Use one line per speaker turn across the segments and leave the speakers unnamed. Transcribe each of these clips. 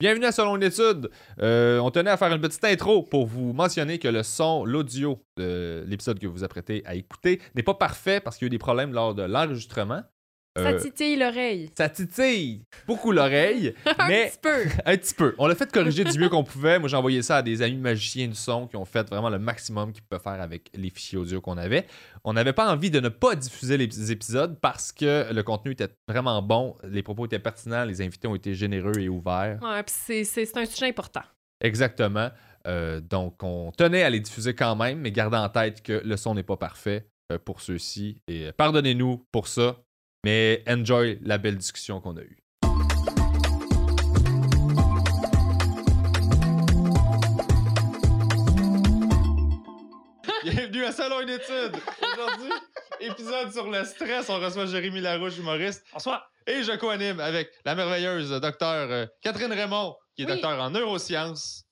Bienvenue à Selon une étude. Euh, on tenait à faire une petite intro pour vous mentionner que le son, l'audio de l'épisode que vous vous apprêtez à écouter n'est pas parfait parce qu'il y a eu des problèmes lors de l'enregistrement.
Ça
Euh,
titille l'oreille.
ça titille beaucoup l'oreille,
Un
mais
petit peu.
un petit peu. On l'a fait corriger du mieux qu'on pouvait. Moi, j'ai envoyé ça à des amis magiciens du son qui ont fait vraiment le maximum qu'ils peuvent faire avec les fichiers audio qu'on avait. On n'avait pas envie de ne pas diffuser les épisodes parce que le contenu était vraiment bon, les propos étaient pertinents, les invités ont été généreux et ouverts.
Ouais, puis c'est- un sujet important.
Exactement. Euh, donc, on tenait à les diffuser quand même, mais gardez en tête que le son n'est pas parfait euh, pour ceux-ci. Et pardonnez-nous pour ça, mais enjoy la belle discussion qu'on a eue. Bienvenue à Salon une étude. Aujourd'hui, épisode sur le stress. On reçoit Jérémy Larouche, humoriste.
Bonsoir.
Et je co-anime avec la merveilleuse docteure euh, Catherine Raymond, qui est
Oui.
docteur en neurosciences.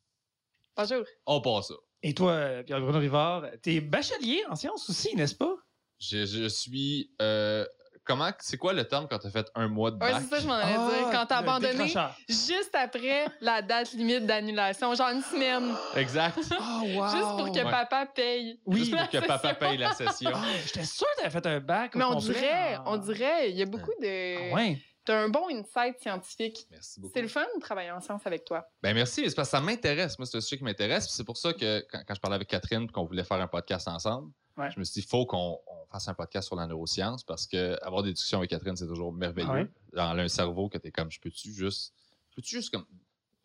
Bonjour.
On passe ça.
Et toi, euh, Pierre-Bruno Rivard, t'es bachelier en sciences aussi, n'est-ce pas?
Je, je suis. euh, comment. C'est quoi le terme quand t'as fait un mois de
Ouais,
bac?
c'est ça je m'en allais dire. Quand t'as
Ah,
abandonné, juste après la date limite d'annulation, genre une semaine,
Exact.
Oh, wow.
juste pour que
Ouais.
papa paye.
Oui,
Juste pour que papa paye la session.
Ah, J'étais sûr que t'avais fait un bac. au
Mais on
complet
dirait, on dirait, il y a beaucoup de.
Ah ouais.
T'as un bon insight scientifique.
Merci beaucoup.
C'est le fun de travailler en sciences avec toi.
Ben merci, mais c'est parce que ça m'intéresse. Moi, c'est un sujet qui m'intéresse. C'est pour ça que quand, quand je parlais avec Catherine et qu'on voulait faire un podcast ensemble,
Ouais.
je me suis dit, il faut qu'on on fasse un podcast sur la neuroscience parce que avoir des discussions avec Catherine, c'est toujours merveilleux.
Ouais?
Dans un cerveau que t'es comme, je peux-tu juste. Peux-tu juste comme.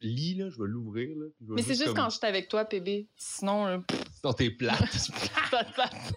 Lis, là, je vais l'ouvrir. là, puis je vais
Mais c'est juste
comme-
quand je suis avec toi, PB. Sinon, euh, pff,
Sinon, t'es plate.
ça te passe.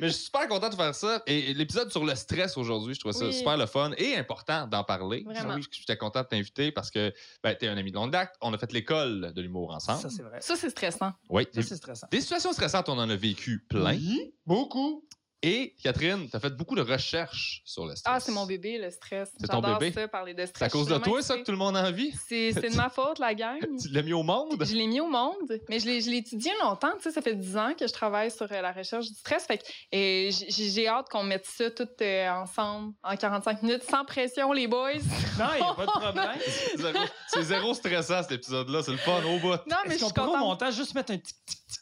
Mais je suis super content de faire ça. Et l'épisode sur le stress aujourd'hui, je trouve ça
Oui.
super le fun et important d'en parler.
Vraiment.
Oui, J'étais content de t'inviter parce que ben, tu es un ami de longue date. On a fait l'école de l'humour ensemble.
Ça, c'est vrai.
Ça, c'est stressant.
oui.
Ça, c'est stressant.
Des situations stressantes, on en a vécu plein.
Oui, beaucoup.
Et Catherine, tu as fait beaucoup de recherches sur le stress.
Ah, c'est mon bébé, le stress.
C'est ton
J'adore
bébé?
ça, parler de stress.
C'est à cause de toi, ça, que tout le monde a envie?
C'est de ma faute, la gang.
Tu l'as mis au monde?
Je l'ai mis au monde, mais je l'ai étudié longtemps. Tu sais, ça fait 10 ans que je travaille sur euh, la recherche du stress. Fait que euh, j'ai hâte qu'on mette ça tout euh, ensemble en 45 minutes, sans pression, les boys.
Non, il n'y a pas de problème.
C'est zéro stressant, cet épisode-là. C'est le fun au bout.
Non, mais je
Est-ce qu'on au montage juste mettre un tic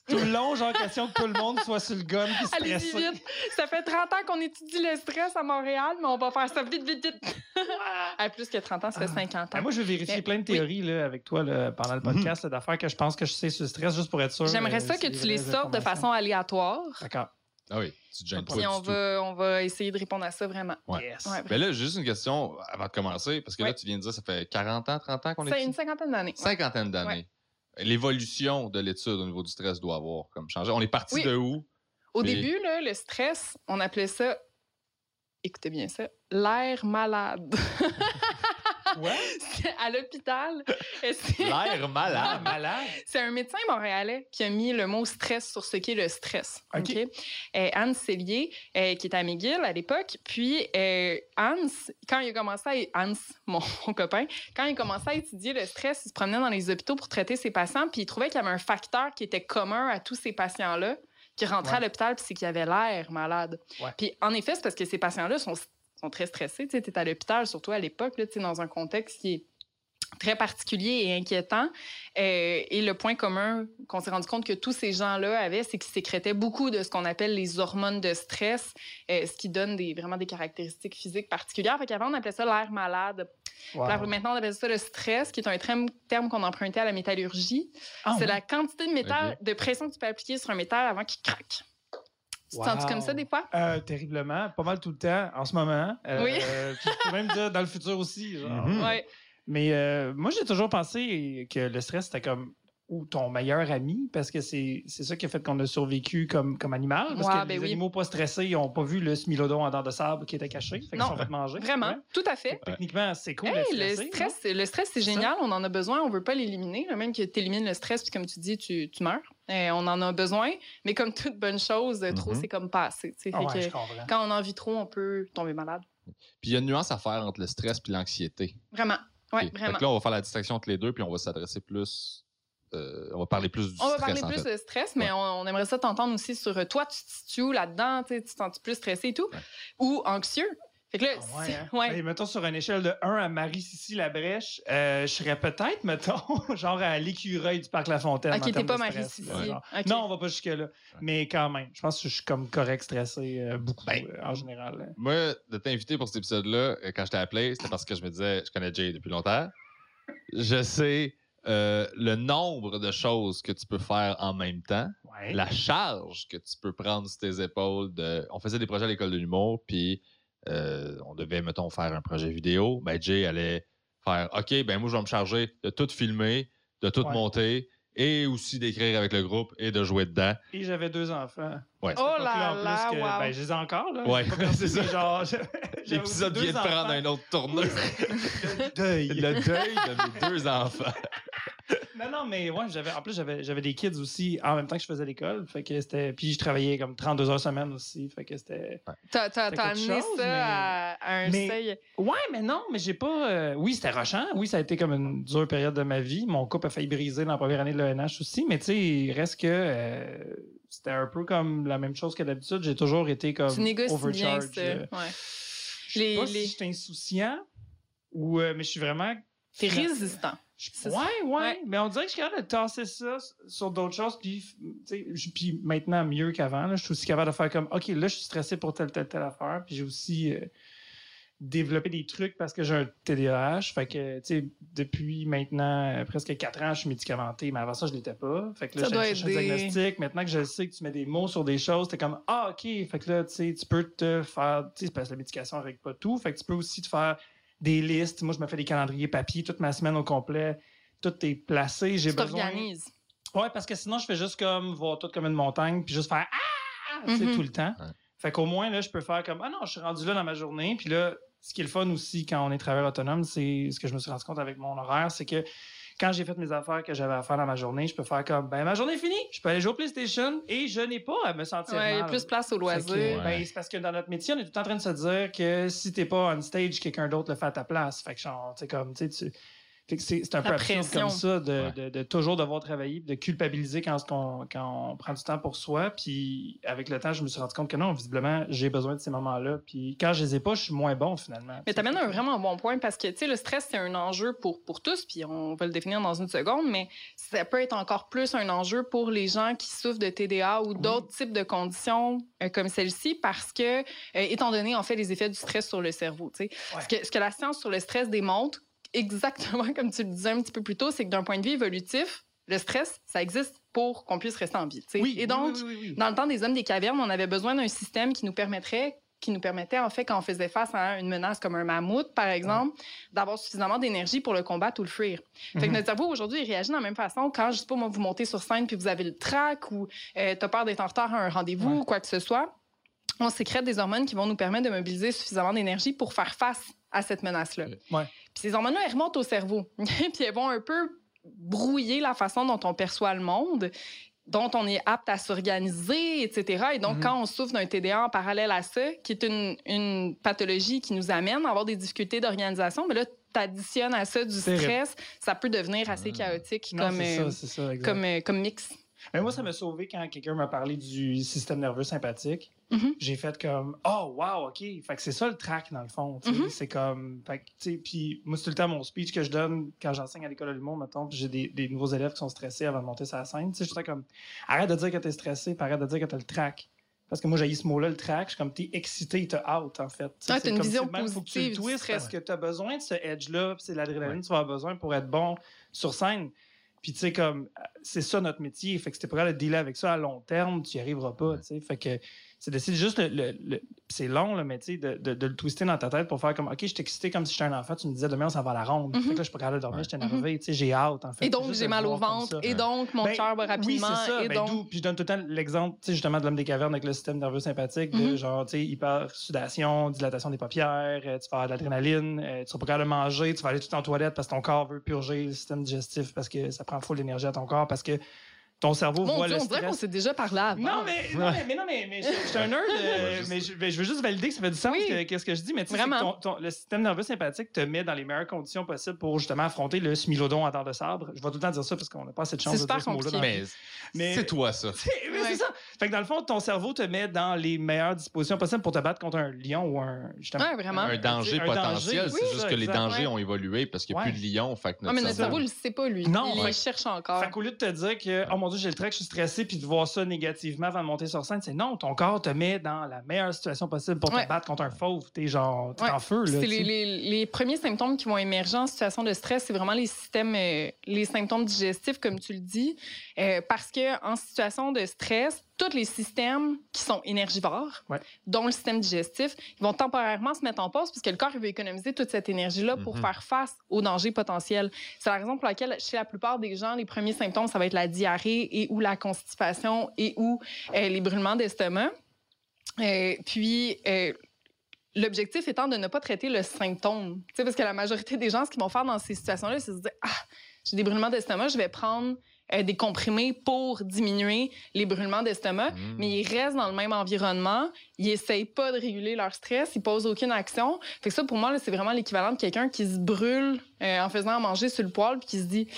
tout le long, genre question que tout le monde soit sur le gun puis
Allez-y
stressé?
vite. Ça fait 30 ans qu'on étudie le stress à Montréal, mais on va faire ça vite, vite, vite. Ah, plus que 30 ans, ça fait
Ah.
50
Ben,
ans.
moi, je vais vérifier
Mais-
plein de théories là, avec toi là, pendant le podcast là, d'affaires que je pense que je sais sur le stress, juste pour être sûr.
J'aimerais
euh,
ça que tu les sortes de façon aléatoire.
D'accord.
Ah oui, tu te gênes pas
Puis
du
on
tout.
va, on va essayer de répondre à ça vraiment.
Ouais.
Yes.
Ouais,
Mais là, juste une question avant de commencer, parce que là, tu viens de dire ça fait 40 ans, 30 ans qu'on est
C'est une cinquantaine d'années.
cinquantaine d'années. L'évolution de l'étude au niveau du stress doit avoir comme changé. On est parti
Oui.
de où?
Au
Mais-
début, là, le stress, on appelait ça, écoutez bien ça, l'air malade. C'est à l'hôpital.
L'air malade.
malade.
C'est un médecin montréalais qui a mis le mot stress sur ce qu'est le stress.
OK.
OK? Euh, Hans Cellier, euh, qui était à McGill à l'époque. Puis, euh, Hans, quand il a commencé à... Hans, mon, mon copain, quand il a commencé à étudier le stress, il se promenait dans les hôpitaux pour traiter ses patients, puis il trouvait qu'il y avait un facteur qui était commun à tous ces patients-là qui rentraient à l'hôpital, puis c'est qu'il avait l'air malade.
Ouais.
Puis, en effet, c'est parce que ces patients-là sont, sont très stressés. Tu es à l'hôpital, surtout à l'époque, dans un contexte qui est très particulier et inquiétant. Euh, et le point commun qu'on s'est rendu compte que tous ces gens-là avaient, c'est qu'ils sécrétaient beaucoup de ce qu'on appelle les hormones de stress, euh, ce qui donne des, vraiment des caractéristiques physiques particulières. Fait qu'avant, on appelait ça l'air malade.
Wow.
Maintenant, on appelle ça le stress, qui est un terme, terme qu'on empruntait à la métallurgie.
Ah,
c'est la quantité de métal, de pression que tu peux appliquer sur un métal avant qu'il craque. Tu te sens
Wow.
comme ça des fois?
Euh, terriblement, pas mal tout le temps en ce moment. Euh,
Oui.
puis je peux même dire dans le futur aussi. genre.
Mhm.
Ouais.
Mais euh, moi, j'ai toujours pensé que le stress, c'était comme ou ton meilleur ami, parce que c'est c'est ça qui a fait qu'on a survécu comme, comme animal. Parce
Ouais,
que
ben
les
oui.
animaux pas stressés, ils n'ont pas vu le smilodon en dents de sable qui était caché. Fait
Non,
sont fait manger.
Vraiment,
Ouais.
tout à fait.
Techniquement, c'est cool.
Hey, le stress, le stress, c'est génial. On en a besoin. On veut pas l'éliminer. Même que tu élimines le stress, puis comme tu dis, tu, tu meurs. Euh, on en a besoin. Mais comme toute bonne chose, euh, trop,
Mhm.
c'est comme pas assez. Fait
ouais,
quand on en vit trop, on peut tomber malade.
Puis il y a une nuance à faire entre le stress et l'anxiété.
Vraiment.
Fait
vraiment.
que là, on va faire la distinction entre les deux, puis on va s'adresser plus. Euh, on va parler plus du
On va
stress,
parler
en
plus
fait.
de stress, mais
Ouais.
on, on aimerait ça t'entendre aussi sur euh, toi, tu te situes là-dedans? Tu te sens plus stressé et tout?
Ouais.
Ou anxieux? Fait que là,
Ah ouais,
si-
hein?
ouais.
Mettons sur une échelle de 1 à Marie-Sissi la brèche, euh, je serais peut-être, mettons, genre à l'écureuil du Parc La Fontaine.
Ok, t'es pas
de stress,
Marie-Sissi.
là, genre.
Ok.
Non, on va pas jusque-là. Mais quand même, je pense que je suis comme correct, stressé, euh, beaucoup,
Ben,
euh, en général. euh.
Moi, de t'inviter pour cet épisode-là, quand je t'ai appelé, c'était parce que je me disais, je connais Jay depuis longtemps. Je sais euh, le nombre de choses que tu peux faire en même temps,
Ouais.
la charge que tu peux prendre sur tes épaules. De... On faisait des projets à l'école de l'humour, puis euh, on devait, mettons, faire un projet vidéo. Ben, Jay allait faire OK, ben moi, je vais me charger de tout filmer, de tout
Ouais.
monter, et aussi d'écrire avec le groupe et de jouer dedans.
Et j'avais deux enfants.
Ouais.
Oh là là,
que-
wow.
Ben, je les ai encore, là.
Ouais, c'est ça.
Genre,
L'épisode vient de prendre un autre tourneur.
Le deuil.
le deuil de mes deux enfants.
Non, non, mais ouais, j'avais, en plus, j'avais, j'avais des kids aussi en même temps que je faisais l'école. Fait que c'était. Puis je travaillais comme 32 heures semaine aussi. Fait que c'était.
T'as t'as- t'as
quelque
amené
chose,
ça
mais-
à, à un
mais-
seuil?
Ouais, mais non, mais j'ai pas. euh, Oui, c'était rochant. Oui, ça a été comme une dure période de ma vie. Mon couple a failli briser dans la première année de l'ENH aussi. Mais tu sais, il reste que. euh, C'était un peu comme la même chose que d'habitude. J'ai toujours été comme.
Tu négocies bien
overcharge. euh,
Ouais.
Je sais
Les-
pas
les-
si je suis insouciant ou. euh, mais je suis vraiment.
T'es résistant.
Ouais, ouais,
Ouais.
Mais on dirait que je suis capable de tasser ça sur d'autres choses. Puis, tu sais, je- puis maintenant, mieux qu'avant, là, je suis aussi capable de faire comme OK, là, je suis stressé pour telle, telle, telle affaire. Puis j'ai aussi euh, développé des trucs parce que j'ai un TDAH. Fait que, tu sais, depuis maintenant euh, presque quatre ans, je suis médicamenté. Mais avant ça, je l'étais pas. Fait que là, j'ai cherché un diagnostic. Maintenant que je sais que tu mets des mots sur des choses, t'es comme Ah, OK. Fait que là, tu sais, tu peux te faire. Tu sais, parce que la médication ne règle pas tout. Fait que tu peux aussi te faire des listes. Moi, je me fais des calendriers papier toute ma semaine au complet. Tout est placé. J'ai
Tu
besoin.
t'organises.
Ouais, parce que sinon, je fais juste comme voir tout comme une montagne, puis juste faire Ah!
Mhm.
tout le temps.
Ouais.
Fait qu'au moins, là, je peux faire comme Ah non, je suis rendu là dans ma journée. Puis là, ce qui est le fun aussi quand on est travailleur autonome, c'est ce que je me suis rendu compte avec mon horaire, c'est que quand j'ai fait mes affaires que j'avais à faire dans ma journée, je peux faire comme ben ma journée est finie, je peux aller jouer au PlayStation et je n'ai pas à me sentir
Ouais, il y a plus place au
que,
loisir.
Ben, c'est parce que dans notre métier, on est tout en train de se dire que si t'es pas on stage, quelqu'un d'autre le fait à ta place. Fait que genre, tu sais, comme, tu sais, c'est un
La
peu absurde
pression.
comme ça de,
Ouais.
de- de toujours devoir travailler, de culpabiliser quand, on, quand on prend du temps pour soi. Puis avec le temps, je me suis rendu compte que non, visiblement, j'ai besoin de ces moments-là. Puis quand je les ai pas, je suis moins bon finalement.
Mais tu amènes un vraiment bon point parce que, tu sais, le stress, c'est un enjeu pour, pour tous, puis on va le définir dans une seconde, mais ça peut être encore plus un enjeu pour les gens qui souffrent de TDA ou d'autres types de conditions euh, comme celle-ci parce que, euh, étant donné, en fait, les effets du stress sur le cerveau, tu sais.
Ouais.
Ce, que, ce que la science sur le stress démontre, exactement comme tu le disais un petit peu plus tôt, c'est que d'un point de vue évolutif, le stress, ça existe pour qu'on puisse rester en vie.
Oui,
Et donc,
oui, oui, oui.
dans le temps des hommes des cavernes, on avait besoin d'un système qui nous permettrait qui nous permettait, en fait, quand on faisait face à une menace comme un mammouth, par exemple, d'avoir suffisamment d'énergie pour le combattre ou le fuir. Fait que
Mhm.
notre cerveau, aujourd'hui, il réagit de la même façon quand, je sais pas, moi, vous montez sur scène puis vous avez le trac ou euh, t'as peur d'être en retard à un rendez-vous
Ouais.
ou quoi que ce soit. On sécrète des hormones qui vont nous permettre de mobiliser suffisamment d'énergie pour faire face à cette menace-là.
Ouais.
Puis ces hormones-là, elles remontent au cerveau. puis elles vont un peu brouiller la façon dont on perçoit le monde dont on est apte à s'organiser, etc. Et donc,
Mhm.
quand on souffre d'un TDA en parallèle à ça, qui est une, une pathologie qui nous amène à avoir des difficultés d'organisation, mais là, tu additionnes à ça du stress, ça peut devenir assez chaotique
Non,
comme, euh,
ça, c'est ça, exact.
comme, euh, comme mix.
Mais moi, ça m'a sauvé quand quelqu'un m'a parlé du système nerveux sympathique.
Mhm.
J'ai fait comme Oh, wow, OK. Fait que c'est ça le track, dans le fond. sais.
Mhm.
C'est comme. Fait que, tu sais, puis moi, c'est tout le temps mon speech que je donne quand j'enseigne à l'école de l'humour, mettons. Puis j'ai des, des nouveaux élèves qui sont stressés avant de monter sur la scène. Tu sais, je suis comme Arrête de dire que t'es stressé, puis arrête de dire que t'as le track. Parce que moi, j'ai ce mot-là, le track. Je suis comme, t'es excité, t'as out, en fait. Tu sais,
Ah,
c'est
une
comme,
vision
même, faut que tu le
positive stress.
parce que t'as besoin de ce edge-là, puis c'est l'adrénaline que tu vas avoir besoin pour être bon sur scène. Puis, tu sais, comme, c'est ça notre métier. Fait que si t'es pas de dealer avec ça à long terme, tu y arriveras pas, tu sais. Fait que c'est d'essayer juste le. le- le- c'est long, là, mais tu sais, de, de- de le twister dans ta tête pour faire comme, OK, je excité comme si j'étais un enfant. Tu me disais, demain, on s'en va à la ronde.
Mhm.
Fait que là, je suis pas capable de dormir, j'étais énervé, tu sais, j'ai hâte, en fait.
Et donc, j'ai mal au ventre. Et donc, mon
Ben,
cœur va rapidement.
Oui, ça.
Et
Ben,
donc,
puis je donne tout le temps l'exemple, tu sais, justement, de l'homme des cavernes avec le système nerveux sympathique, de
Mhm.
genre, tu sais, hyper sudation, dilatation des paupières, euh, tu vas avoir de l'adrénaline, euh, tu seras pas capable de manger, tu vas aller tout en toilette parce que ton corps veut purger le système digestif parce que ça prend full d'énergie à ton corps parce que ton cerveau
Mon
voit
Dieu,
le
on dirait qu'on
stress.
s'est déjà parlé avant.
Non, mais, non, mais, mais non, mais, mais je, je suis un nerd, euh, mais, je, mais je veux juste valider que ça fait du sens
Oui.
que- qu'est-ce que je dis. Mais tu sais, ton- ton- le système nerveux sympathique te met dans les meilleures conditions possibles pour justement affronter le smilodon à dents de sabre. Je vais tout le temps dire ça parce qu'on n'a pas assez de chance de dire ce mot-là
Mais,
Mais-
c'est toi, ça.
C'est mais c'est ça. Fait que dans le fond, ton cerveau te met dans les meilleures dispositions possibles pour te battre contre un lion ou un. Justement,
Ouais, vraiment.
Un danger
un
potentiel,
danger,
c'est juste
ça,
que les dangers
Ouais.
ont évolué parce qu'il n'y a plus de lions. Fait que
mais notre
cerveau.
il le sait pas, lui.
Non,
il cherche encore.
Fait qu'au lieu de te dire que, oh mon Dieu, j'ai le trac, je suis stressé, puis de voir ça négativement avant de monter sur scène, c'est non, ton corps te met dans la meilleure situation possible pour
Ouais.
te battre contre un fauve. T'es genre, t'es
Ouais.
en feu, là.
Les premiers symptômes qui vont émerger en situation de stress, c'est vraiment les systèmes, euh, les symptômes digestifs, comme tu le dis, Euh, parce que en situation de stress, tous les systèmes qui sont énergivores,
Ouais.
dont le système digestif, ils vont temporairement se mettre en pause puisque le corps il veut économiser toute cette énergie-là pour
Mhm.
faire face aux dangers potentiels. C'est la raison pour laquelle, chez la plupart des gens, les premiers symptômes, ça va être la diarrhée et ou la constipation et ou euh, les brûlements d'estomac. Euh, puis, euh, l'objectif étant de ne pas traiter le symptôme. Tu sais, parce que la majorité des gens, ce qu'ils vont faire dans ces situations-là, c'est se dire Ah, j'ai des brûlements d'estomac, je vais prendre euh, des comprimés pour diminuer les brûlements d'estomac.
Mm.
Mais ils restent dans le même environnement, ils n'essayent pas de réguler leur stress, ils posent aucune action. Fait que ça, pour moi, là, c'est vraiment l'équivalent de quelqu'un qui se brûle euh, en faisant à manger sur le poêle puis qui se dit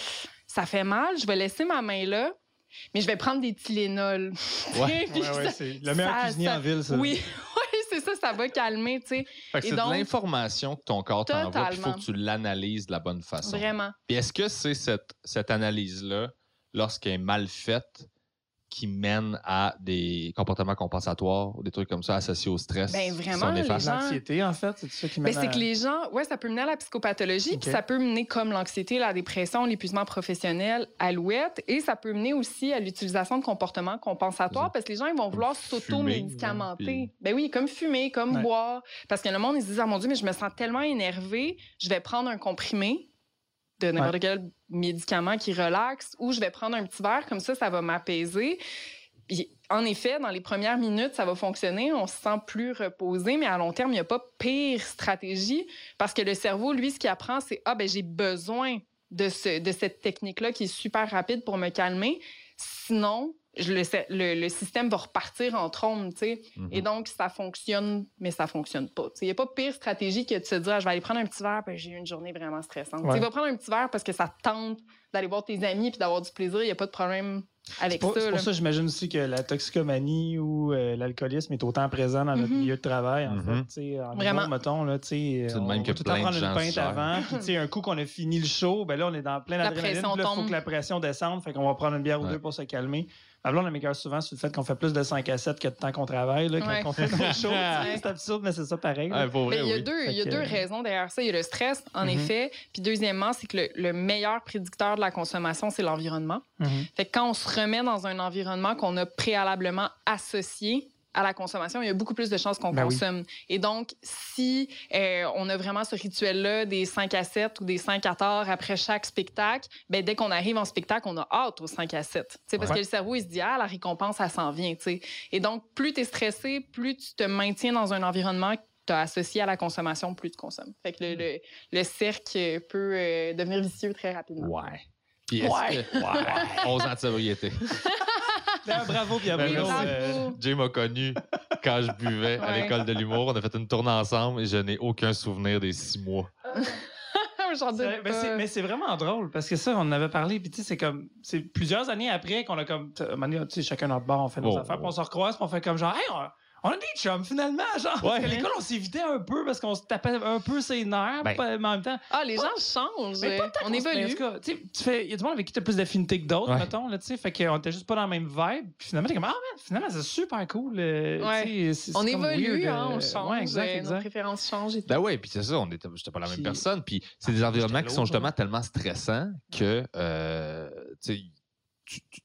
Ça fait mal, je vais laisser ma main là. Mais je vais prendre des Tylenol.
Ouais.
Ouais, c'est le meilleur cuisinier
ça-
en ville, ça.
Oui, oui, c'est ça, ça va calmer, tu sais.
Fait que
Et
c'est de l'information que ton corps t'envoie, puis il faut que tu l'analyses de la bonne façon.
Vraiment.
Puis est-ce que c'est cette, cette analyse-là, lorsqu'elle est mal faite, qui mène à des comportements compensatoires ou des trucs comme ça associés au stress?
Ben, vraiment, les gens-
L'anxiété, en fait, c'est ça qui
Ben, c'est
à-
que les gens, ouais, ça peut mener à la psychopathologie, puis ça peut mener comme l'anxiété, la dépression, l'épuisement professionnel, alouette, et ça peut mener aussi à l'utilisation de comportements compensatoires, parce que les gens, ils vont vouloir
fumer,
s'auto-médicamenter.
puis-
Ben oui, comme fumer, comme
Ouais.
boire. Parce que le monde, ils se disent, ah mon Dieu, mais je me sens tellement énervé, je vais prendre un comprimé de n'importe quel médicament qui relaxe, ou je vais prendre un petit verre, comme ça, ça va m'apaiser. En effet, dans les premières minutes, ça va fonctionner, on se sent plus reposé, mais à long terme, il n'y a pas pire stratégie parce que le cerveau, lui, ce qu'il apprend, c'est Ah, ben j'ai besoin de, ce, de cette technique-là qui est super rapide pour me calmer. Sinon, le, sais- le, le système va repartir en trombe, tu sais.
Mhm.
Et donc, ça fonctionne, mais ça fonctionne pas. Il n'y a pas pire stratégie que de se dire Ah, Je vais aller prendre un petit verre, puis j'ai eu une journée vraiment stressante. Tu sais,
Ouais.
va prendre un petit verre parce que ça te tente d'aller voir tes amis puis d'avoir du plaisir. Il n'y a pas de problème avec
pour, c'est
ça.
pour ça, j'imagine aussi que la toxicomanie ou euh, l'alcoolisme est autant présent dans notre
Mhm.
milieu de travail. En
Mhm.
fait, tu sais, en
Vraiment.
Vraiment. mettons, là, tu sais,
C'est même que
le
plein de gens
une pinte avant. Puis, tu sais, un coup qu'on a fini le show, ben là, on est dans plein
La
d'adrénaline. il faut que la pression descende. Fait qu'on va prendre une bière ou deux pour se calmer. Ma blonde, elle m'écoeure souvent sur le fait qu'on fait plus de 5 à 7 que de temps qu'on travaille, là, quand
Ouais.
on fait nos.
Ouais.
c'est absurde, mais c'est ça pareil.
vrai,
Mais il y a
oui.
deux, il y a
que-
deux raisons derrière ça. Il y a le stress, en
Mhm.
effet. Puis deuxièmement, c'est que le, le meilleur prédicteur de la consommation, c'est l'environnement.
Mhm.
Fait que quand on se remet dans un environnement qu'on a préalablement associé à la consommation, il y a beaucoup plus de chances qu'on
Ben oui.
consomme. Et donc, si euh, on a vraiment ce rituel-là des 5 à 7 ou des 5 à tard après chaque spectacle, ben, dès qu'on arrive en spectacle, on a hâte aux 5 à 7. Tu sais, Parce
Ouais.
que le cerveau, il se dit, ah, la récompense, elle s'en vient. tu sais. Et donc, plus tu es stressé, plus tu te maintiens dans un environnement que tu as associé à la consommation, plus tu consommes. Fait que le, le, le cercle peut euh, devenir vicieux très rapidement.
Ouais. Puis est-ce
Ouais.
que... Ouais. 11 ans de sobriété.
Bravo,
Ben,
Bruno.
merci.
euh,
bravo.
Jay m'a connu quand je buvais à l'école de l'humour. On a fait une tournée ensemble et je n'ai aucun souvenir des six mois.
C'est- mais c'est- vraiment drôle parce que ça, on en avait parlé. Puis, tu sais, c'est comme. C'est plusieurs années après qu'on a comme. tu sais, chacun notre bar, on fait nos
Oh,
affaires.
oh.
Puis on se recroise, puis on fait comme genre, hey, on, on a des chums finalement. Genre,
Ouais.
qu'à l'école, on s'évitait un peu parce qu'on se tapait un peu ses nerfs.
Ben.
mais en même temps.
Ah, les gens changent.
Mais pas tant
on évolue.
Il y a du monde avec qui tu as plus d'affinité que d'autres,
Ouais.
mettons. Là, tu sais, fait qu'on était juste pas dans la même vibe. Puis finalement, t'es comme, ah, man, finalement, c'est super cool. euh,
Ouais. On évolue,
weird,
hein,
euh,
on change.
Ouais, exact,
euh, Nos préférences changent et tout.
Ben ouais, puis c'est ça, on était, j'étais pas la même
Puis-
personne. Puis c'est des environnements qui sont justement tellement stressants que euh, tu sais,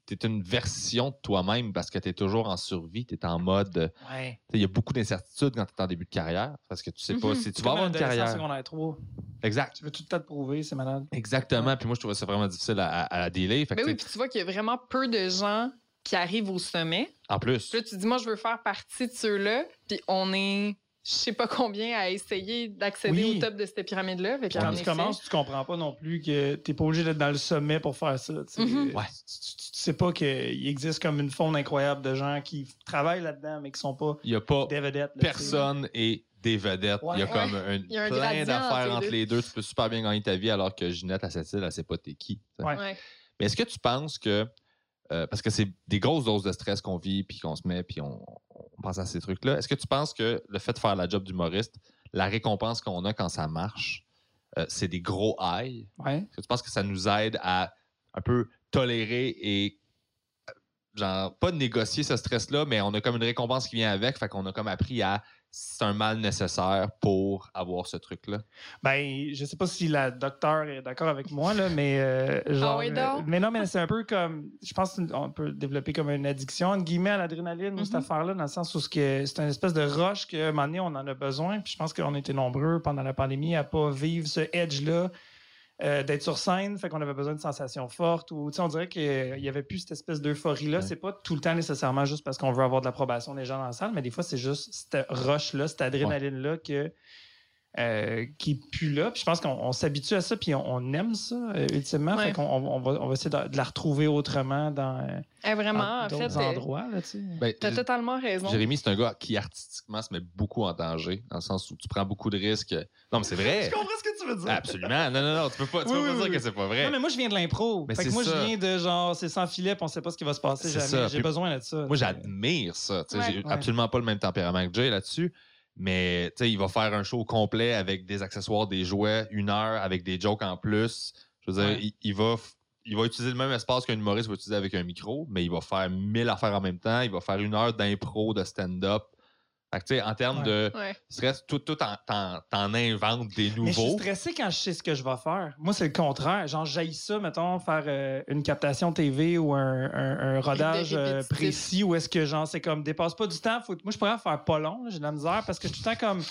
tu es une version de toi-même parce que tu es toujours en survie, tu es en mode. euh,
Ouais.
Il y a beaucoup d'incertitudes quand tu es en début de carrière parce que tu sais pas
Mhm.
si tu vas avoir une carrière.
secondaire 3.
Exact.
Tu veux tout le temps te prouver, c'est malade.
Exactement. Puis moi, je trouvais ça vraiment difficile à, à, à dealer. Fait que,
Ben oui, puis tu vois qu'il y a vraiment peu de gens qui arrivent au sommet.
En plus.
Puis là, tu dis, moi, je veux faire partie de ceux-là. Puis on est, je sais pas combien, à essayer d'accéder
Oui.
au top de cette pyramide-là.
Quand tu
effet-
commences, tu comprends pas non plus que t'es pas obligé d'être dans le sommet pour faire ça. tu sais.
Mhm.
Ouais.
Tu, tu- sais pas qu'il existe comme une faune incroyable de gens qui travaillent là-dedans, mais qui sont pas
Il n'y a pas
des vedettes. là,
personne et des vedettes.
Ouais.
il y a
Ouais.
comme un,
Il y a un
plein d'affaires
entre
entre
les
deux. Tu peux super bien gagner ta vie alors que Ginette, à cette île, elle sait pas t'es qui. Mais est-ce que tu penses que. euh, parce que c'est des grosses doses de stress qu'on vit, puis qu'on se met, puis on, à ces trucs-là. Est-ce que tu penses que le fait de faire la job d'humoriste, la récompense qu'on a quand ça marche, euh, c'est des gros highs?
Ouais.
Est-ce que tu penses que ça nous aide à un peu tolérer et. euh, Genre, pas négocier ce stress-là, mais on a comme une récompense qui vient avec. Fait qu'on a comme appris à. C'est un mal nécessaire pour avoir ce truc-là?
Ben, je sais pas si la docteur est d'accord avec moi, là, mais euh, genre.
oui,
euh,
donc?
mais non, mais c'est un peu comme. Je pense qu'on peut développer comme une addiction, entre guillemets, à l'adrénaline, ou cette
Mhm.
affaire-là, dans le sens où ce que- c'est une espèce de rush qu'à un moment donné, on en a besoin. Puis je pense qu'on était nombreux pendant la pandémie à pas vivre ce edge-là. Euh, d'être sur scène, fait qu'on avait besoin de sensations fortes ou tu sais, on dirait qu'il y avait plus cette espèce d'euphorie-là.
Ouais.
C'est pas tout le temps nécessairement juste parce qu'on veut avoir de l'approbation des gens dans la salle, mais des fois c'est juste cette rush-là, cette adrénaline-là que euh, qui est plus là. Puis je pense qu'on on s'habitue à ça, puis on, on aime ça, euh, ultimement.
Ouais.
Fait qu'on on, on va, on va essayer de, de la retrouver autrement dans euh,
Eh, vraiment,
dans
en fait,
d'autres
euh,
endroits. Là, tu.
Ben,
t'as totalement raison.
Jérémy, c'est un gars qui artistiquement se met beaucoup en danger, dans le sens où tu prends beaucoup de risques. Non, mais c'est vrai.
Je comprends ce que tu veux dire.
Absolument. Non, non, non, tu peux pas, tu peux
Oui,
pas
oui,
dire
oui.
que c'est pas vrai.
Non, mais moi, je viens de l'impro.
Mais
Fait que moi,
ça.
je viens de genre, c'est sans filet, on sait pas ce qui va se passer jamais. J'ai besoin de ça.
Moi, j'admire ça. tu sais,
Ouais.
J'ai
Ouais.
absolument pas le même tempérament que Jay là-dessus. Mais tu sais, il va faire un show complet avec des accessoires, des jouets, une heure avec des jokes en plus. Je veux dire,
Ouais.
il, il va, il va utiliser le même espace qu'un humoriste va utiliser avec un micro, mais il va faire mille affaires en même temps. Il va faire une heure d'impro, de stand-up. Fait que, en termes
Ouais.
de
Ouais.
stress, tout, tout en, t'en, t'en inventes des
Mais je suis
nouveaux.
stressé quand je sais ce que je vais faire. Moi, c'est le contraire. Genre, j'aille ça, mettons, faire euh, une captation TV ou un, un- un rodage euh, précis où est-ce que, genre, c'est comme, dépasse pas du temps. Faut... Moi, je pourrais faire pas long, j'ai de la misère parce que je suis tout le temps comme,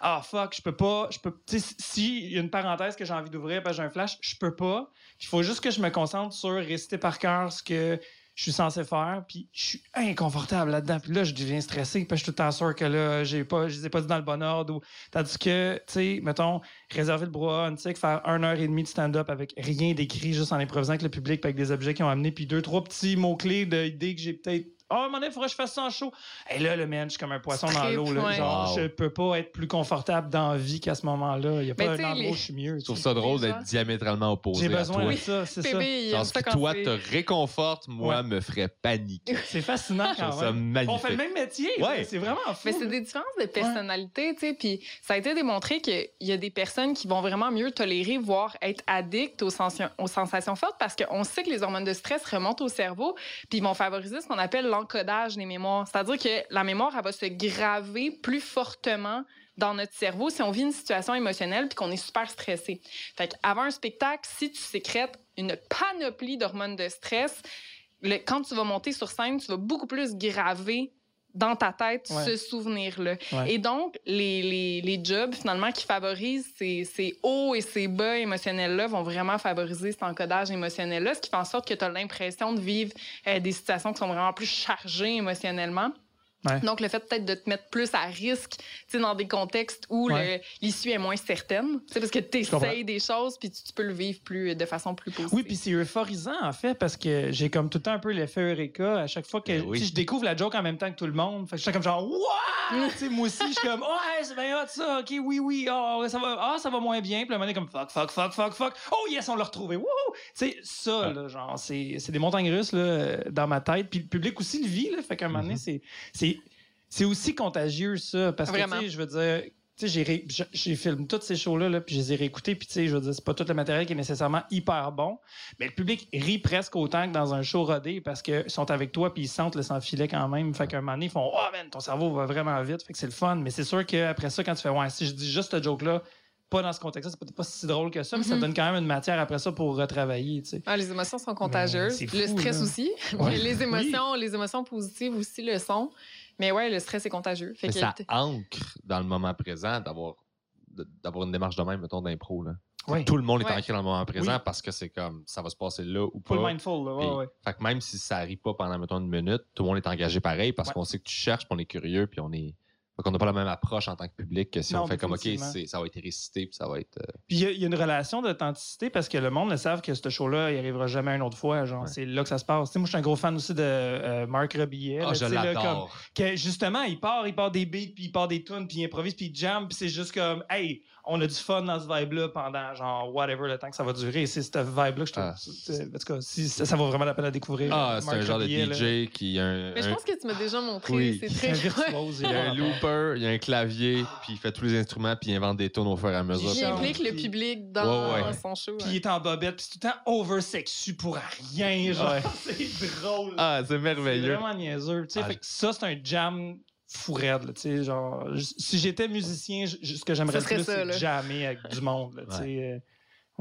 ah, fuck, je peux pas. Je peux... Tu sais, si il y a une parenthèse que j'ai envie d'ouvrir parce que j'ai un flash, je peux pas. Il faut juste que je me concentre sur réciter par cœur ce que je suis censé faire, puis je suis inconfortable là-dedans. Puis là, je deviens stressé, puis je suis tout le temps sûr que là, j'ai pas, je les ai pas dit dans le bon ordre. Ou... Tandis que, tu sais, mettons, réserver le bras, sais, faire une heure et demie de stand-up avec rien d'écrit, juste en improvisant avec le public, puis avec des objets qui ont amené, puis deux, trois petits mots-clés d'idées que j'ai peut-être. Oh, à un moment donné, il faudrait que je fasse ça en show. Et là, le man, je suis comme un poisson dans l'eau. là. Genre,
Wow.
je peux pas être plus confortable dans la vie qu'à ce moment-là. Il y a pas un endroit
les-
où je suis mieux.
Je trouve ça drôle d'être diamétralement opposé
J'ai
à
besoin
toi.
de ça, c'est ça.
Genre, ce qui, toi, te réconforte, moi,
Ouais.
me ferait paniquer.
C'est fascinant quand
ça
même.
magnifique.
On fait le même métier.
Ouais.
C'est vraiment fou.
Mais c'est des différences de personnalité, tu sais. Puis ça a été démontré qu'il y a des personnes qui vont vraiment mieux tolérer, voire être addictes aux, sens- aux sensations fortes parce qu'on sait que les hormones de stress remontent au cerveau, puis ils vont favoriser ce qu'on appelle l'encodage des mémoires. C'est-à-dire que la mémoire, elle va se graver plus fortement dans notre cerveau si on vit une situation émotionnelle puis qu'on est super stressé. Fait qu'avant un spectacle, si tu sécrètes une panoplie d'hormones de stress, le- quand tu vas monter sur scène, tu vas beaucoup plus graver dans ta tête
Ouais.
ce souvenir-là.
Ouais.
Et donc, les, les, les jobs, finalement, qui favorisent ces, ces hauts et ces bas émotionnels-là vont vraiment favoriser cet encodage émotionnel-là, ce qui fait en sorte que tu as l'impression de vivre euh, des situations qui sont vraiment plus chargées émotionnellement.
Ouais.
Donc, le fait peut-être de te mettre plus à risque, tu sais, dans des contextes où
Ouais.
le- l'issue est moins certaine, tu sais, parce que tu essayes des choses, puis tu, tu peux le vivre plus, de façon plus positive.
Oui, puis c'est euphorisant, en fait, parce que j'ai comme tout le temps un peu l'effet Eureka à chaque fois que
Ben oui.
je découvre la joke en même temps que tout le monde. Fait que je suis comme genre, Wouah! Moi aussi, je suis comme, ouais, c'est bien hot ça, ok, oui, oui, ah, ouais, ça va, ah, ça va moins bien. Puis un moment donné, comme, fuck, fuck, fuck, fuck, fuck. Oh yes, on l'a retrouvé, wouhou! Tu sais, ça,
Ouais.
là, genre, c'est c'est des montagnes russes, là, dans ma tête. Puis le public aussi le vit, là. Fait qu'à un moment donné,
Mhm.
c'est- c'est aussi contagieux, ça. Parce que,
Vraiment.
tu sais, je veux dire, tu sais, j'ai j'ai- filmé tous ces shows-là, là, puis je les ai réécoutés, puis tu sais, je veux dire, c'est pas tout le matériel qui est nécessairement hyper bon, mais le public rit presque autant que dans un show rodé parce qu'ils sont avec toi, puis ils sentent le sans-filet quand même. Fait qu'à un moment donné, ils font « Oh, man, ton cerveau va vraiment vite. » Fait que c'est le fun. Mais c'est sûr qu'après ça, quand tu fais « Ouais, si je dis juste ce joke-là, pas dans ce contexte-là, c'est peut-être pas si drôle que ça, mais ça
Mhm.
donne quand même une matière après ça pour retravailler, tu sais.
Ah, les émotions sont contagieuses.
c'est
le stress
là.
aussi.
Ouais.
Les émotions, les émotions positives aussi le sont. Mais ouais, le stress est contagieux. Fait
Mais
que
ça ancre dans le moment présent d'avoir d'avoir une démarche de même, mettons, d'impro. là. Tout le monde est
Ouais.
ancré dans le moment présent
Oui.
parce que c'est comme ça va se passer là ou pas.
Full mindful, là. ouais,
Puis,
ouais.
Fait que même si ça arrive pas pendant, mettons, une minute, tout le monde est engagé pareil parce
Ouais.
qu'on sait que tu cherches, puis on est curieux, puis on est. Fait qu'on n'a pas la même approche en tant que public que si
Non,
on fait comme, OK, c'est- ça va être récité, puis ça va être. euh,
Puis il y, a- il y a une relation d'authenticité parce que le monde le savent que ce show-là, il arrivera jamais une autre fois. Genre,
Ouais.
c'est là que ça se passe. Tu sais, moi, je suis un gros fan aussi de euh, Marc Rebillet. là,
Ah, je l'adore.
que justement, il part, il part des beats, puis il part des tunes, puis il improvise, puis il jam, puis c'est juste comme, hey, on a du fun dans ce vibe-là pendant, genre, whatever, le temps que ça va durer. Et c'est cette vibe-là que je trouve.
Ah.
c'est- En tout cas, si, ça, ça vaut vraiment la peine à découvrir.
Ah, c'est
Marc
un genre de
là.
DJ qui a un.
Mais je pense que tu m'as déjà montré.
Oui.
C'est
C'est un
très.
virtuose.
Il y a un
vraiment.
Looper, il y a un clavier, puis il fait tous les instruments, puis il invente des tunes au fur et à mesure.
Il implique le
puis-
public dans
Ouais, ouais.
son show.
Puis
ouais.
il est en bobette, puis c'est tout le temps over-sexu pour rien. Genre,
Ouais.
c'est drôle.
Ah, c'est
C'est
merveilleux.
vraiment niaiseux.
Ah,
Fait que ça, c'est un jam fou raide, là, tu sais, genre, si j'étais musicien, ce que j'aimerais plus, c'est jammer avec du monde. Là, tu sais, euh,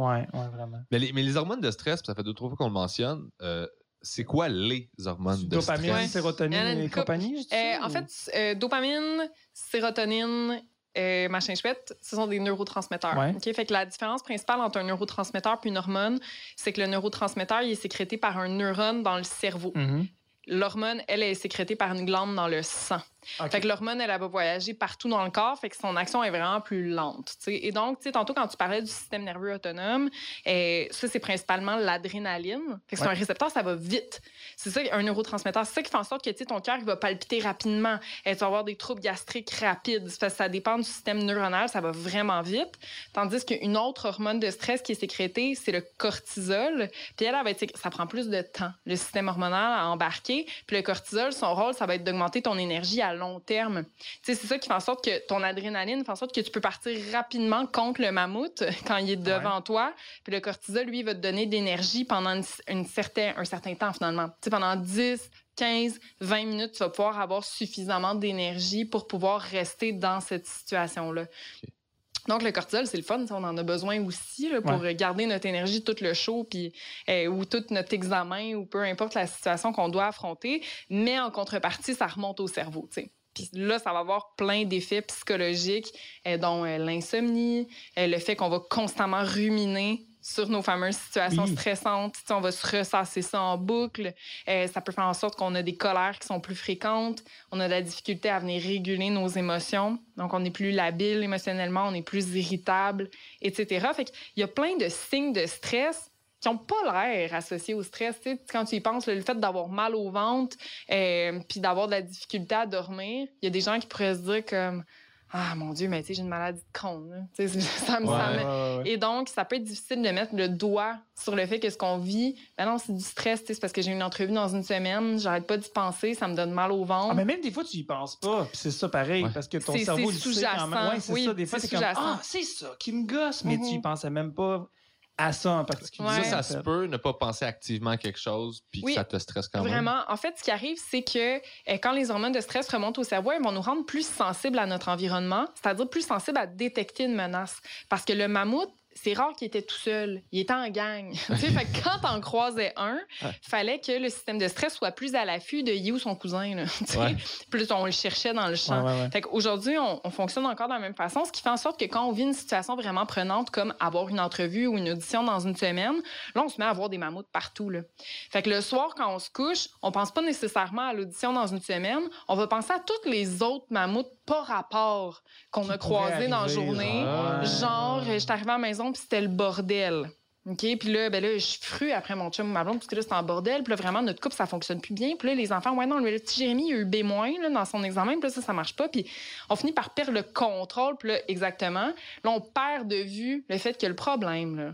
ouais, ouais, vraiment.
Mais les, mais les hormones de stress, ça fait deux, trois fois qu'on le mentionne, euh, c'est quoi les hormones de
Dopamine,
stress?
Sérotonine et compagnie,
Euh, en fait, euh, dopamine, sérotonine, euh, machin chouette, ce sont des neurotransmetteurs.
Ouais.
OK? Fait que la différence principale entre un neurotransmetteur et une hormone, c'est que le neurotransmetteur il est sécrété par un neurone dans le cerveau.
Mhm.
L'hormone, elle, est sécrétée par une glande dans le sang.
Ok.
Fait que l'hormone, elle, elle va voyager partout dans le corps, fait que son action est vraiment plus lente. Et donc, tu sais, tantôt, quand tu parlais du système nerveux autonome, euh, ça, c'est principalement l'adrénaline. Fait que c'est un récepteur, ça va vite. C'est ça, un neurotransmetteur. C'est ça qui fait en sorte que ton cœur il va palpiter rapidement. Et tu vas avoir des troubles gastriques rapides. Parce que ça dépend du système neuronal, ça va vraiment vite. Tandis qu'une autre hormone de stress qui est sécrétée, c'est le cortisol. Puis elle, elle va être ça prend plus de temps, le système hormonal à Puis le cortisol, son rôle, ça va être d'augmenter ton énergie à long terme. Tu sais, c'est ça qui fait en sorte que ton adrénaline fait en sorte que tu peux partir rapidement contre le mammouth quand il est devant toi. Puis le cortisol, lui, va te donner de l'énergie pendant une, une certain, un certain temps, finalement. Tu sais, pendant 10, 15, 20 minutes, tu vas pouvoir avoir suffisamment d'énergie pour pouvoir rester dans cette situation-là. Donc, le cortisol, c'est le fun. On en a besoin aussi là, pour garder notre énergie tout le show puis, euh, ou tout notre examen ou peu importe la situation qu'on doit affronter. Mais en contrepartie, ça remonte au cerveau. tu sais. Puis là, ça va avoir plein d'effets psychologiques, euh, dont euh, l'insomnie, euh, le fait qu'on va constamment ruminer sur nos fameuses situations
Oui.
stressantes. On va se ressasser ça en boucle. Euh, ça peut faire en sorte qu'on a des colères qui sont plus fréquentes. On a de la difficulté à venir réguler nos émotions. Donc, on est plus labile émotionnellement, on est plus irritable, etc. Fait qu'il y a plein de signes de stress qui n'ont pas l'air associés au stress. Tu sais, quand tu y penses, le fait d'avoir mal au ventre, euh, puis d'avoir de la difficulté à dormir, il y a des gens qui pourraient se dire comme Ah mon Dieu, mais tu sais, j'ai une maladie de Crohn. là. Tu sais, ça me
Ouais.
ça me-
Ouais, ouais, ouais.
Et donc, ça peut être difficile de mettre le doigt sur le fait que ce qu'on vit, ben non, c'est du stress, tu sais, c'est parce que j'ai une entrevue dans une semaine, j'arrête pas d'y penser, ça me donne mal au ventre.
Ah, mais même des fois, tu y penses pas. Puis c'est ça pareil,
Ouais.
parce que ton
C'est-
cerveau,
c'est
il sait quand
sous-jacent.
même. Ouais, c'est
Oui,
ça. Des fois,
c'est
c'est comme. Ah, c'est ça qui me gosse. Mais tu y
Mhm.
pensais même pas à ça en particulier.
Ouais.
Ça, se
fait.
peut ne pas penser activement à quelque chose, puis
Oui.
que ça te stresse quand même.
Vraiment, en fait, ce qui arrive, c'est que euh, quand les hormones de stress remontent au cerveau, elles vont nous rendre plus sensibles à notre environnement, c'est-à-dire plus sensibles à détecter une menace. Parce que le mammouth, c'est rare qu'il était tout seul. Il était en gang. Fait que quand t'en croisais un,
Ouais.
fallait que le système de stress soit plus à l'affût de You, son cousin. Là.
Ouais.
Plus on le cherchait dans le champ.
Ouais.
Fait qu'aujourd'hui, on, on fonctionne encore de la même façon, ce qui fait en sorte que quand on vit une situation vraiment prenante, comme avoir une entrevue ou une audition dans une semaine, là, on se met à avoir des mammouths partout. Là. Fait que le soir, quand on se couche, on pense pas nécessairement à l'audition dans une semaine, on va penser à tous les autres mammouths pas rapport qu'on a croisés dans la journée.
genre.
Euh, j'étais arrivée à la maison, puis c'était le bordel. OK? Puis là, ben là, je suis fru après mon chum ou ma blonde, parce que là, c'est en bordel. Puis là, vraiment, notre couple, ça fonctionne plus bien. Puis là, les enfants, ouais, non, le petit Jérémy, il a eu B- là, dans son examen. Puis là, ça, ça marche pas. Puis on finit par perdre le contrôle. Puis là, exactement. Là, on perd de vue le fait que le problème, là,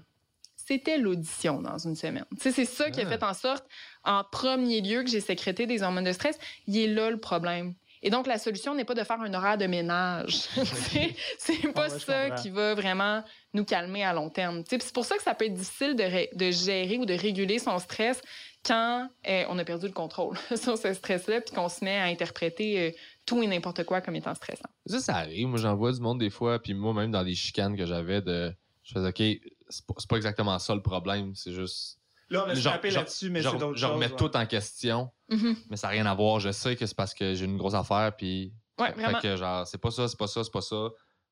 c'était l'audition dans une semaine. Tu sais, c'est ça qui a
Ah.
fait en sorte, en premier lieu, que j'ai sécrété des hormones de stress. Il est là le problème. Et donc, la solution n'est pas de faire un horaire de ménage. C'est pas
Ah ouais, je
ça qui va vraiment nous calmer à long terme. C'est pour ça que ça peut être difficile de, ré- de gérer ou de réguler son stress quand euh, on a perdu le contrôle sur ce stress-là, puis qu'on se met à interpréter euh, tout et n'importe quoi comme étant stressant.
Ça, ça arrive. Moi, j'en vois du monde des fois, puis moi, même dans les chicanes que j'avais, de... je faisais, OK, c'est pas, pas exactement ça le problème, c'est juste.
Là, on a
Genre-
frappé là-dessus, mais c'est d'autres
je remets
choses, ouais.
tout en question,
Mhm.
mais ça n'a rien à voir. Je sais que c'est parce que j'ai une grosse affaire, puis.
Ouais,
fait
vraiment.
que, genre, c'est pas ça, c'est pas ça, c'est pas ça.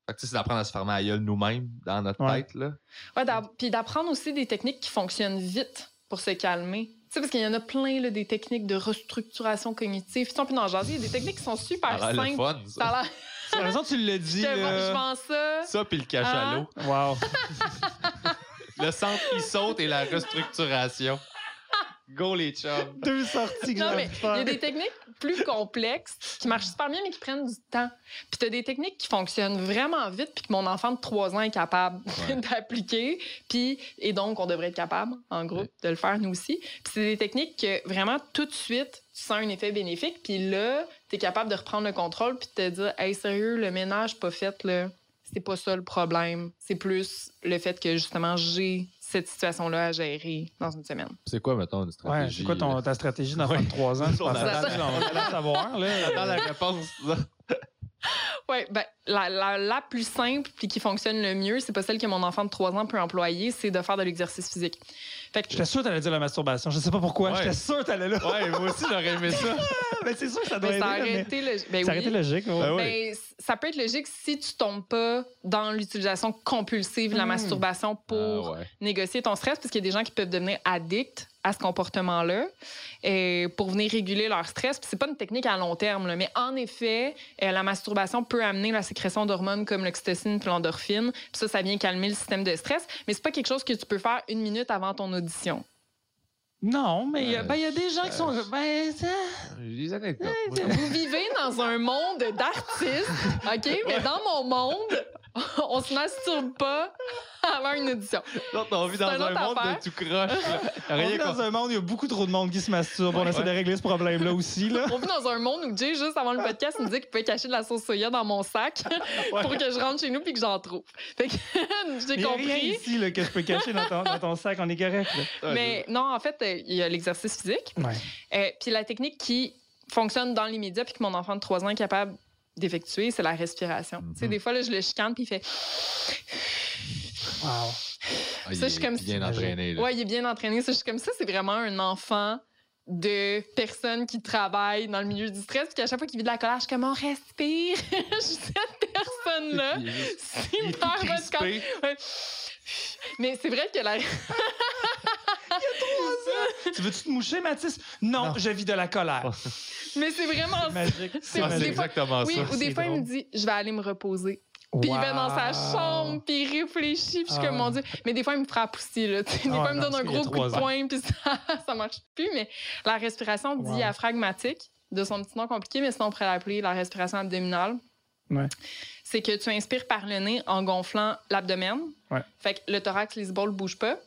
Fait que, tu sais, c'est d'apprendre à se fermer à gueule nous-mêmes, dans notre
Ouais.
tête, là.
Ouais, d'a- puis d'apprendre aussi des techniques qui fonctionnent vite pour se calmer. Tu sais, parce qu'il y en a plein, là, des techniques de restructuration cognitive. Puis on peut en jaser. Il y a des techniques qui sont super
Ça a l'air le
simples.
fun,
Ça
ça.
a l'air-
De toute façon, tu l'as dit.
Je, vends ça.
Ça, puis le
Ah.
cachalot.
Wow.
Le centre qui saute et la restructuration. Go les chums.
Deux sorties que
Non, mais il y a des techniques plus complexes qui marchent super bien, mais qui prennent du temps. Puis tu as des techniques qui fonctionnent vraiment vite, puis que mon enfant de 3 ans est capable
Ouais.
d'appliquer. Puis, et donc, on devrait être capable, en groupe, de le faire nous aussi. Puis c'est des techniques que vraiment, tout de suite, tu sens un effet bénéfique. Puis là, tu es capable de reprendre le contrôle, puis de te dire, hey, sérieux, le ménage pas fait, là, c'est pas ça le problème. C'est plus le fait que, justement, j'ai cette situation-là à gérer dans une semaine.
C'est quoi, mettons, une
Ouais,
stratégie?
c'est quoi ton, ta stratégie d'enfant
Ouais.
de 3 ans?
On
On
attend-
va savoir, là.
Attends la réponse.
Oui, ben, la, la, la plus simple puis qui fonctionne le mieux, c'est pas celle que mon enfant de 3 ans peut employer, c'est de faire de l'exercice physique. Que,
J'étais sûr que t'allais dire la masturbation. Je sais pas pourquoi.
Ouais.
J'étais sûr que t'allais là.
Ouais, moi aussi, j'aurais aimé ça.
mais c'est sûr que ça doit aider.
ça
là,
aurait
mais-
été logique. Ben
Ça aurait été logique. ouais.
Ben oui.
Ben, ça peut être logique si tu tombes pas dans l'utilisation compulsive de la
Hmm.
masturbation pour
Ah ouais.
négocier ton stress, parce qu'il y a des gens qui peuvent devenir addicts à ce comportement-là et pour venir réguler leur stress. Puis c'est pas une technique à long terme, là, mais en effet, euh, la masturbation peut amener la sécrétion d'hormones comme l'oxytocine puis l'endorphine. Puis ça, ça vient calmer le système de stress, mais c'est pas quelque chose que tu peux faire une minute avant ton audition.
Non, mais il y, a-
Euh,
ben, il y a des gens qui sont. Ben, ça-
des anecdotes.
Vous vivez dans un monde d'artistes, OK? Mais dans mon monde, on se masturbe pas avant une audition.
Non, on vit dans un
autre
monde
affaire.
de tout croche.
On
Rien
vit dans un monde où il y a beaucoup trop de monde qui se masturbe. On essaie de régler ce problème-là aussi. Là.
On vit dans un monde où Jay, juste avant le podcast, me disait qu'il pouvait cacher de la sauce soya dans mon sac pour que je rentre chez nous puis que j'en trouve. Fait que j'ai
Il y a rien
compris.
ici là, que je peux cacher dans ton, dans ton sac. On est correct. là.
Ouais,
Mais non, en fait, euh, il y a l'exercice physique. Euh, puis la technique qui fonctionne dans l'immédiat puis que mon enfant de 3 ans est capable d'effectuer, c'est la respiration.
Mhm.
Tu sais, des fois, là, je le chicane puis il fait...
Wow.
Ah, il
Ça, je suis
est
comme
bien
si-
entraîné. là.
Ouais, il est bien entraîné. Ça, je suis comme ça, c'est vraiment un enfant de personnes qui travaillent dans le milieu du stress, puis qu'à chaque fois qu'il vit de la colère, je suis comme on respire. je suis cette personne-là.
Il
C'est
il
hyper votre corps. Ouais. Mais c'est vrai que la.
Tu veux-tu te moucher, Mathis? Non,
Non.
je vis de la colère.
Mais c'est vraiment ça.
Magique.
C'est- fois-
exactement
Oui,
ça.
ou des fois, il me dit je vais aller me reposer. Puis il va dans sa chambre, puis il réfléchit, puis je suis comme,
Ah.
mon Dieu. Mais des fois, il me frappe aussi, là. Des
Ah,
fois, il me donne un gros coup de poing, puis ça, ça marche plus. Mais la respiration
Wow.
diaphragmatique, de son petit nom compliqué, mais sinon, on pourrait l'appeler la respiration abdominale.
Ouais.
C'est que tu inspires par le nez en gonflant l'abdomen.
Ouais.
Fait que le thorax, les épaules ne bougent pas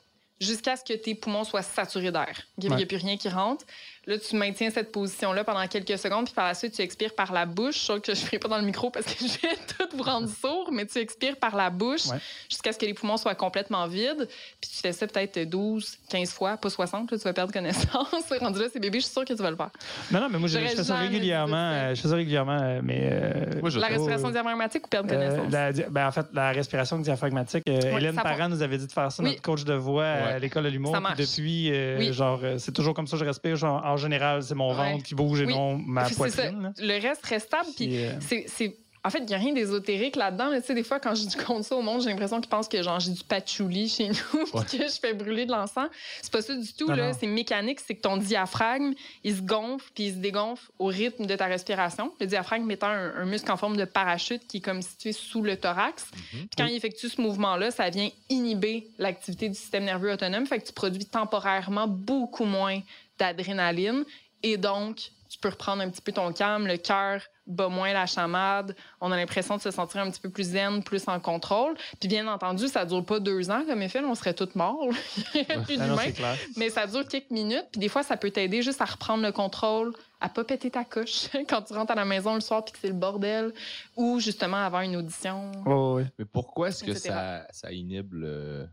jusqu'à ce que tes poumons soient saturés d'air. Il n'y a
Ouais.
plus rien qui rentre. Là, tu maintiens cette position-là pendant quelques secondes, puis par la suite, tu expires par la bouche. Chose que je ne ferai pas dans le micro parce que je vais tout vous rendre sourd, mais tu expires par la bouche
Ouais.
jusqu'à ce que les poumons soient complètement vides. Puis tu fais ça peut-être 12, 15 fois, pas 60, là, tu vas perdre connaissance. Rendu là, c'est bébé, je suis sûre que tu vas le faire.
Non, non, mais moi, je, fais ça régulièrement. euh, Je fais ça régulièrement, euh, mais. euh,
Moi, je
La respiration
oui.
diaphragmatique ou perdre
Euh,
connaissance?
la ben, en fait, la respiration diaphragmatique. euh,
Oui,
Hélène Parent nous avait dit de faire ça,
Oui.
notre coach de voix à l'école de l'humour.
Ça
Puis
marche.
depuis, euh,
Oui.
genre, euh, c'est toujours comme ça que je respire. Genre, en général, c'est mon
Ouais.
ventre qui bouge et
Oui.
non ma
ça.
poitrine.
Le reste reste stable, puis
euh,
c'est, c'est- En fait, il n'y a rien d'ésotérique là-dedans. Tu sais, des fois, quand je compte ça au monde, j'ai l'impression qu'ils pensent que genre, j'ai du patchouli chez nous
Ouais.
que je fais brûler de l'encens. C'est pas ça du tout.
Non,
là.
non.
C'est mécanique. C'est que ton diaphragme, il se gonfle puis il se dégonfle au rythme de ta respiration. Le diaphragme étant un, un muscle en forme de parachute qui est comme situé sous le thorax.
Mhm.
Puis quand il effectue ce mouvement-là, ça vient inhiber l'activité du système nerveux autonome. Fait que tu produis temporairement beaucoup moins d'adrénaline. Et donc, tu peux reprendre un petit peu ton calme, le cœur bat moins la chamade, on a l'impression de se sentir un petit peu plus zen, plus en contrôle. Puis bien entendu, ça dure pas deux ans comme effet, on serait tous morts, plus
ah non, clair.
Mais ça dure quelques minutes, puis des fois, ça peut t'aider juste à reprendre le contrôle, à pas péter ta couche quand tu rentres à la maison le soir puis que c'est le bordel, ou justement avoir une audition.
Ouais, ouais.
Mais pourquoi est-ce que ça, ça inhibe le-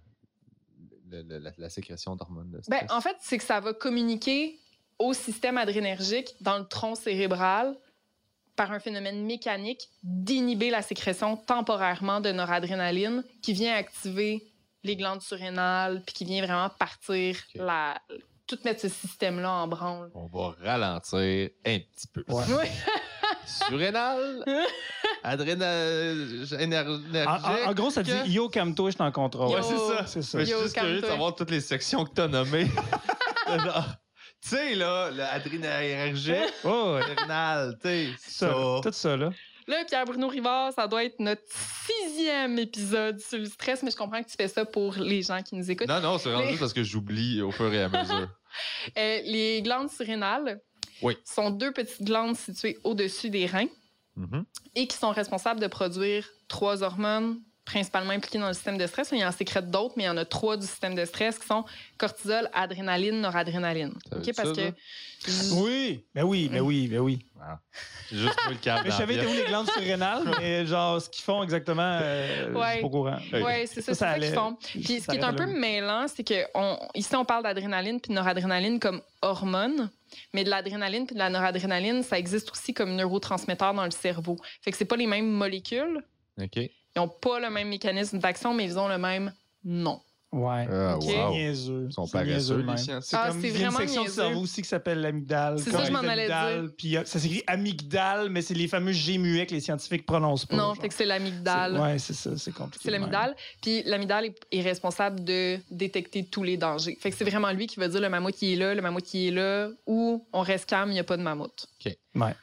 le- le- la, la sécrétion d'hormones de
Ben,
stress?
en fait, c'est que ça va communiquer au système adrénergique dans le tronc cérébral par un phénomène mécanique d'inhiber la sécrétion temporairement de noradrénaline qui vient activer les glandes surrénales puis qui vient vraiment partir la tout mettre ce système-là en branle.
On va ralentir un petit peu.
Ouais.
Oui.
Surrénal, adrénal, énergique.
En, en- gros, ça dit Yo, calme-toi, je suis en contrôle.
Ouais, c'est ça.
C'est ça.
Mais je suis juste curieux de savoir toutes les sections que tu as nommées. Tu sais, là, l'adrénergique,
ouais.
adrénal, tu sais,
Ça,
ça.
tout ça, là.
Là, Pierre-Bruno Rivard, ça doit être notre sixième épisode sur le stress, mais je comprends que tu fais ça pour les gens qui nous écoutent.
Non, non, c'est vraiment juste parce que j'oublie au fur et à mesure.
Euh, les glandes surrénales
Oui.
sont deux petites glandes situées au-dessus des reins
Mhm.
et qui sont responsables de produire trois hormones principalement impliquées dans le système de stress. Il y en sécrète d'autres, mais il y en a trois du système de stress qui sont cortisol, adrénaline, noradrénaline. OK? Parce
ça,
que
Oui, ben oui, ben oui, ben oui.
J'ai juste trouvé le câble.
Mais je savais où les glandes surrénales, mais genre, ce qu'ils font exactement, euh, je
Ouais.
suis pas au courant.
Oui, c'est ça, c'est
Ça, ça
ça qu'ils font. Puis ce qui est un peu mêlant, c'est que on, ici, on parle d'adrénaline puis de noradrénaline comme hormones, mais de l'adrénaline puis de la noradrénaline, ça existe aussi comme neurotransmetteur dans le cerveau. Fait que c'est pas les mêmes molécules,
OK.
ils ont pas le même mécanisme d'action, mais ils ont le même nom.
Ouais.
Ah,
Ok.
C'est
wow.
niaiseux.
Ils sont
C'est
paresseux, scientifiques.
C'est
Ah,
comme
c'est
il y a une section du
niaiseux.
cerveau aussi qui s'appelle l'amygdale.
C'est ça, je m'en allais dire.
Puis euh, ça s'écrit amygdale, mais c'est les fameux G muets que les scientifiques prononcent pas.
non,
genre.
fait que c'est l'amygdale.
Ouais, c'est ça, c'est compliqué.
C'est l'amygdale. Puis l'amygdale est, est responsable de détecter tous les dangers. Fait que c'est vraiment lui qui va dire le mammouth qui est là, le mammouth qui est là, ou on reste calme, il n'y a pas de mammouth.
Ouais.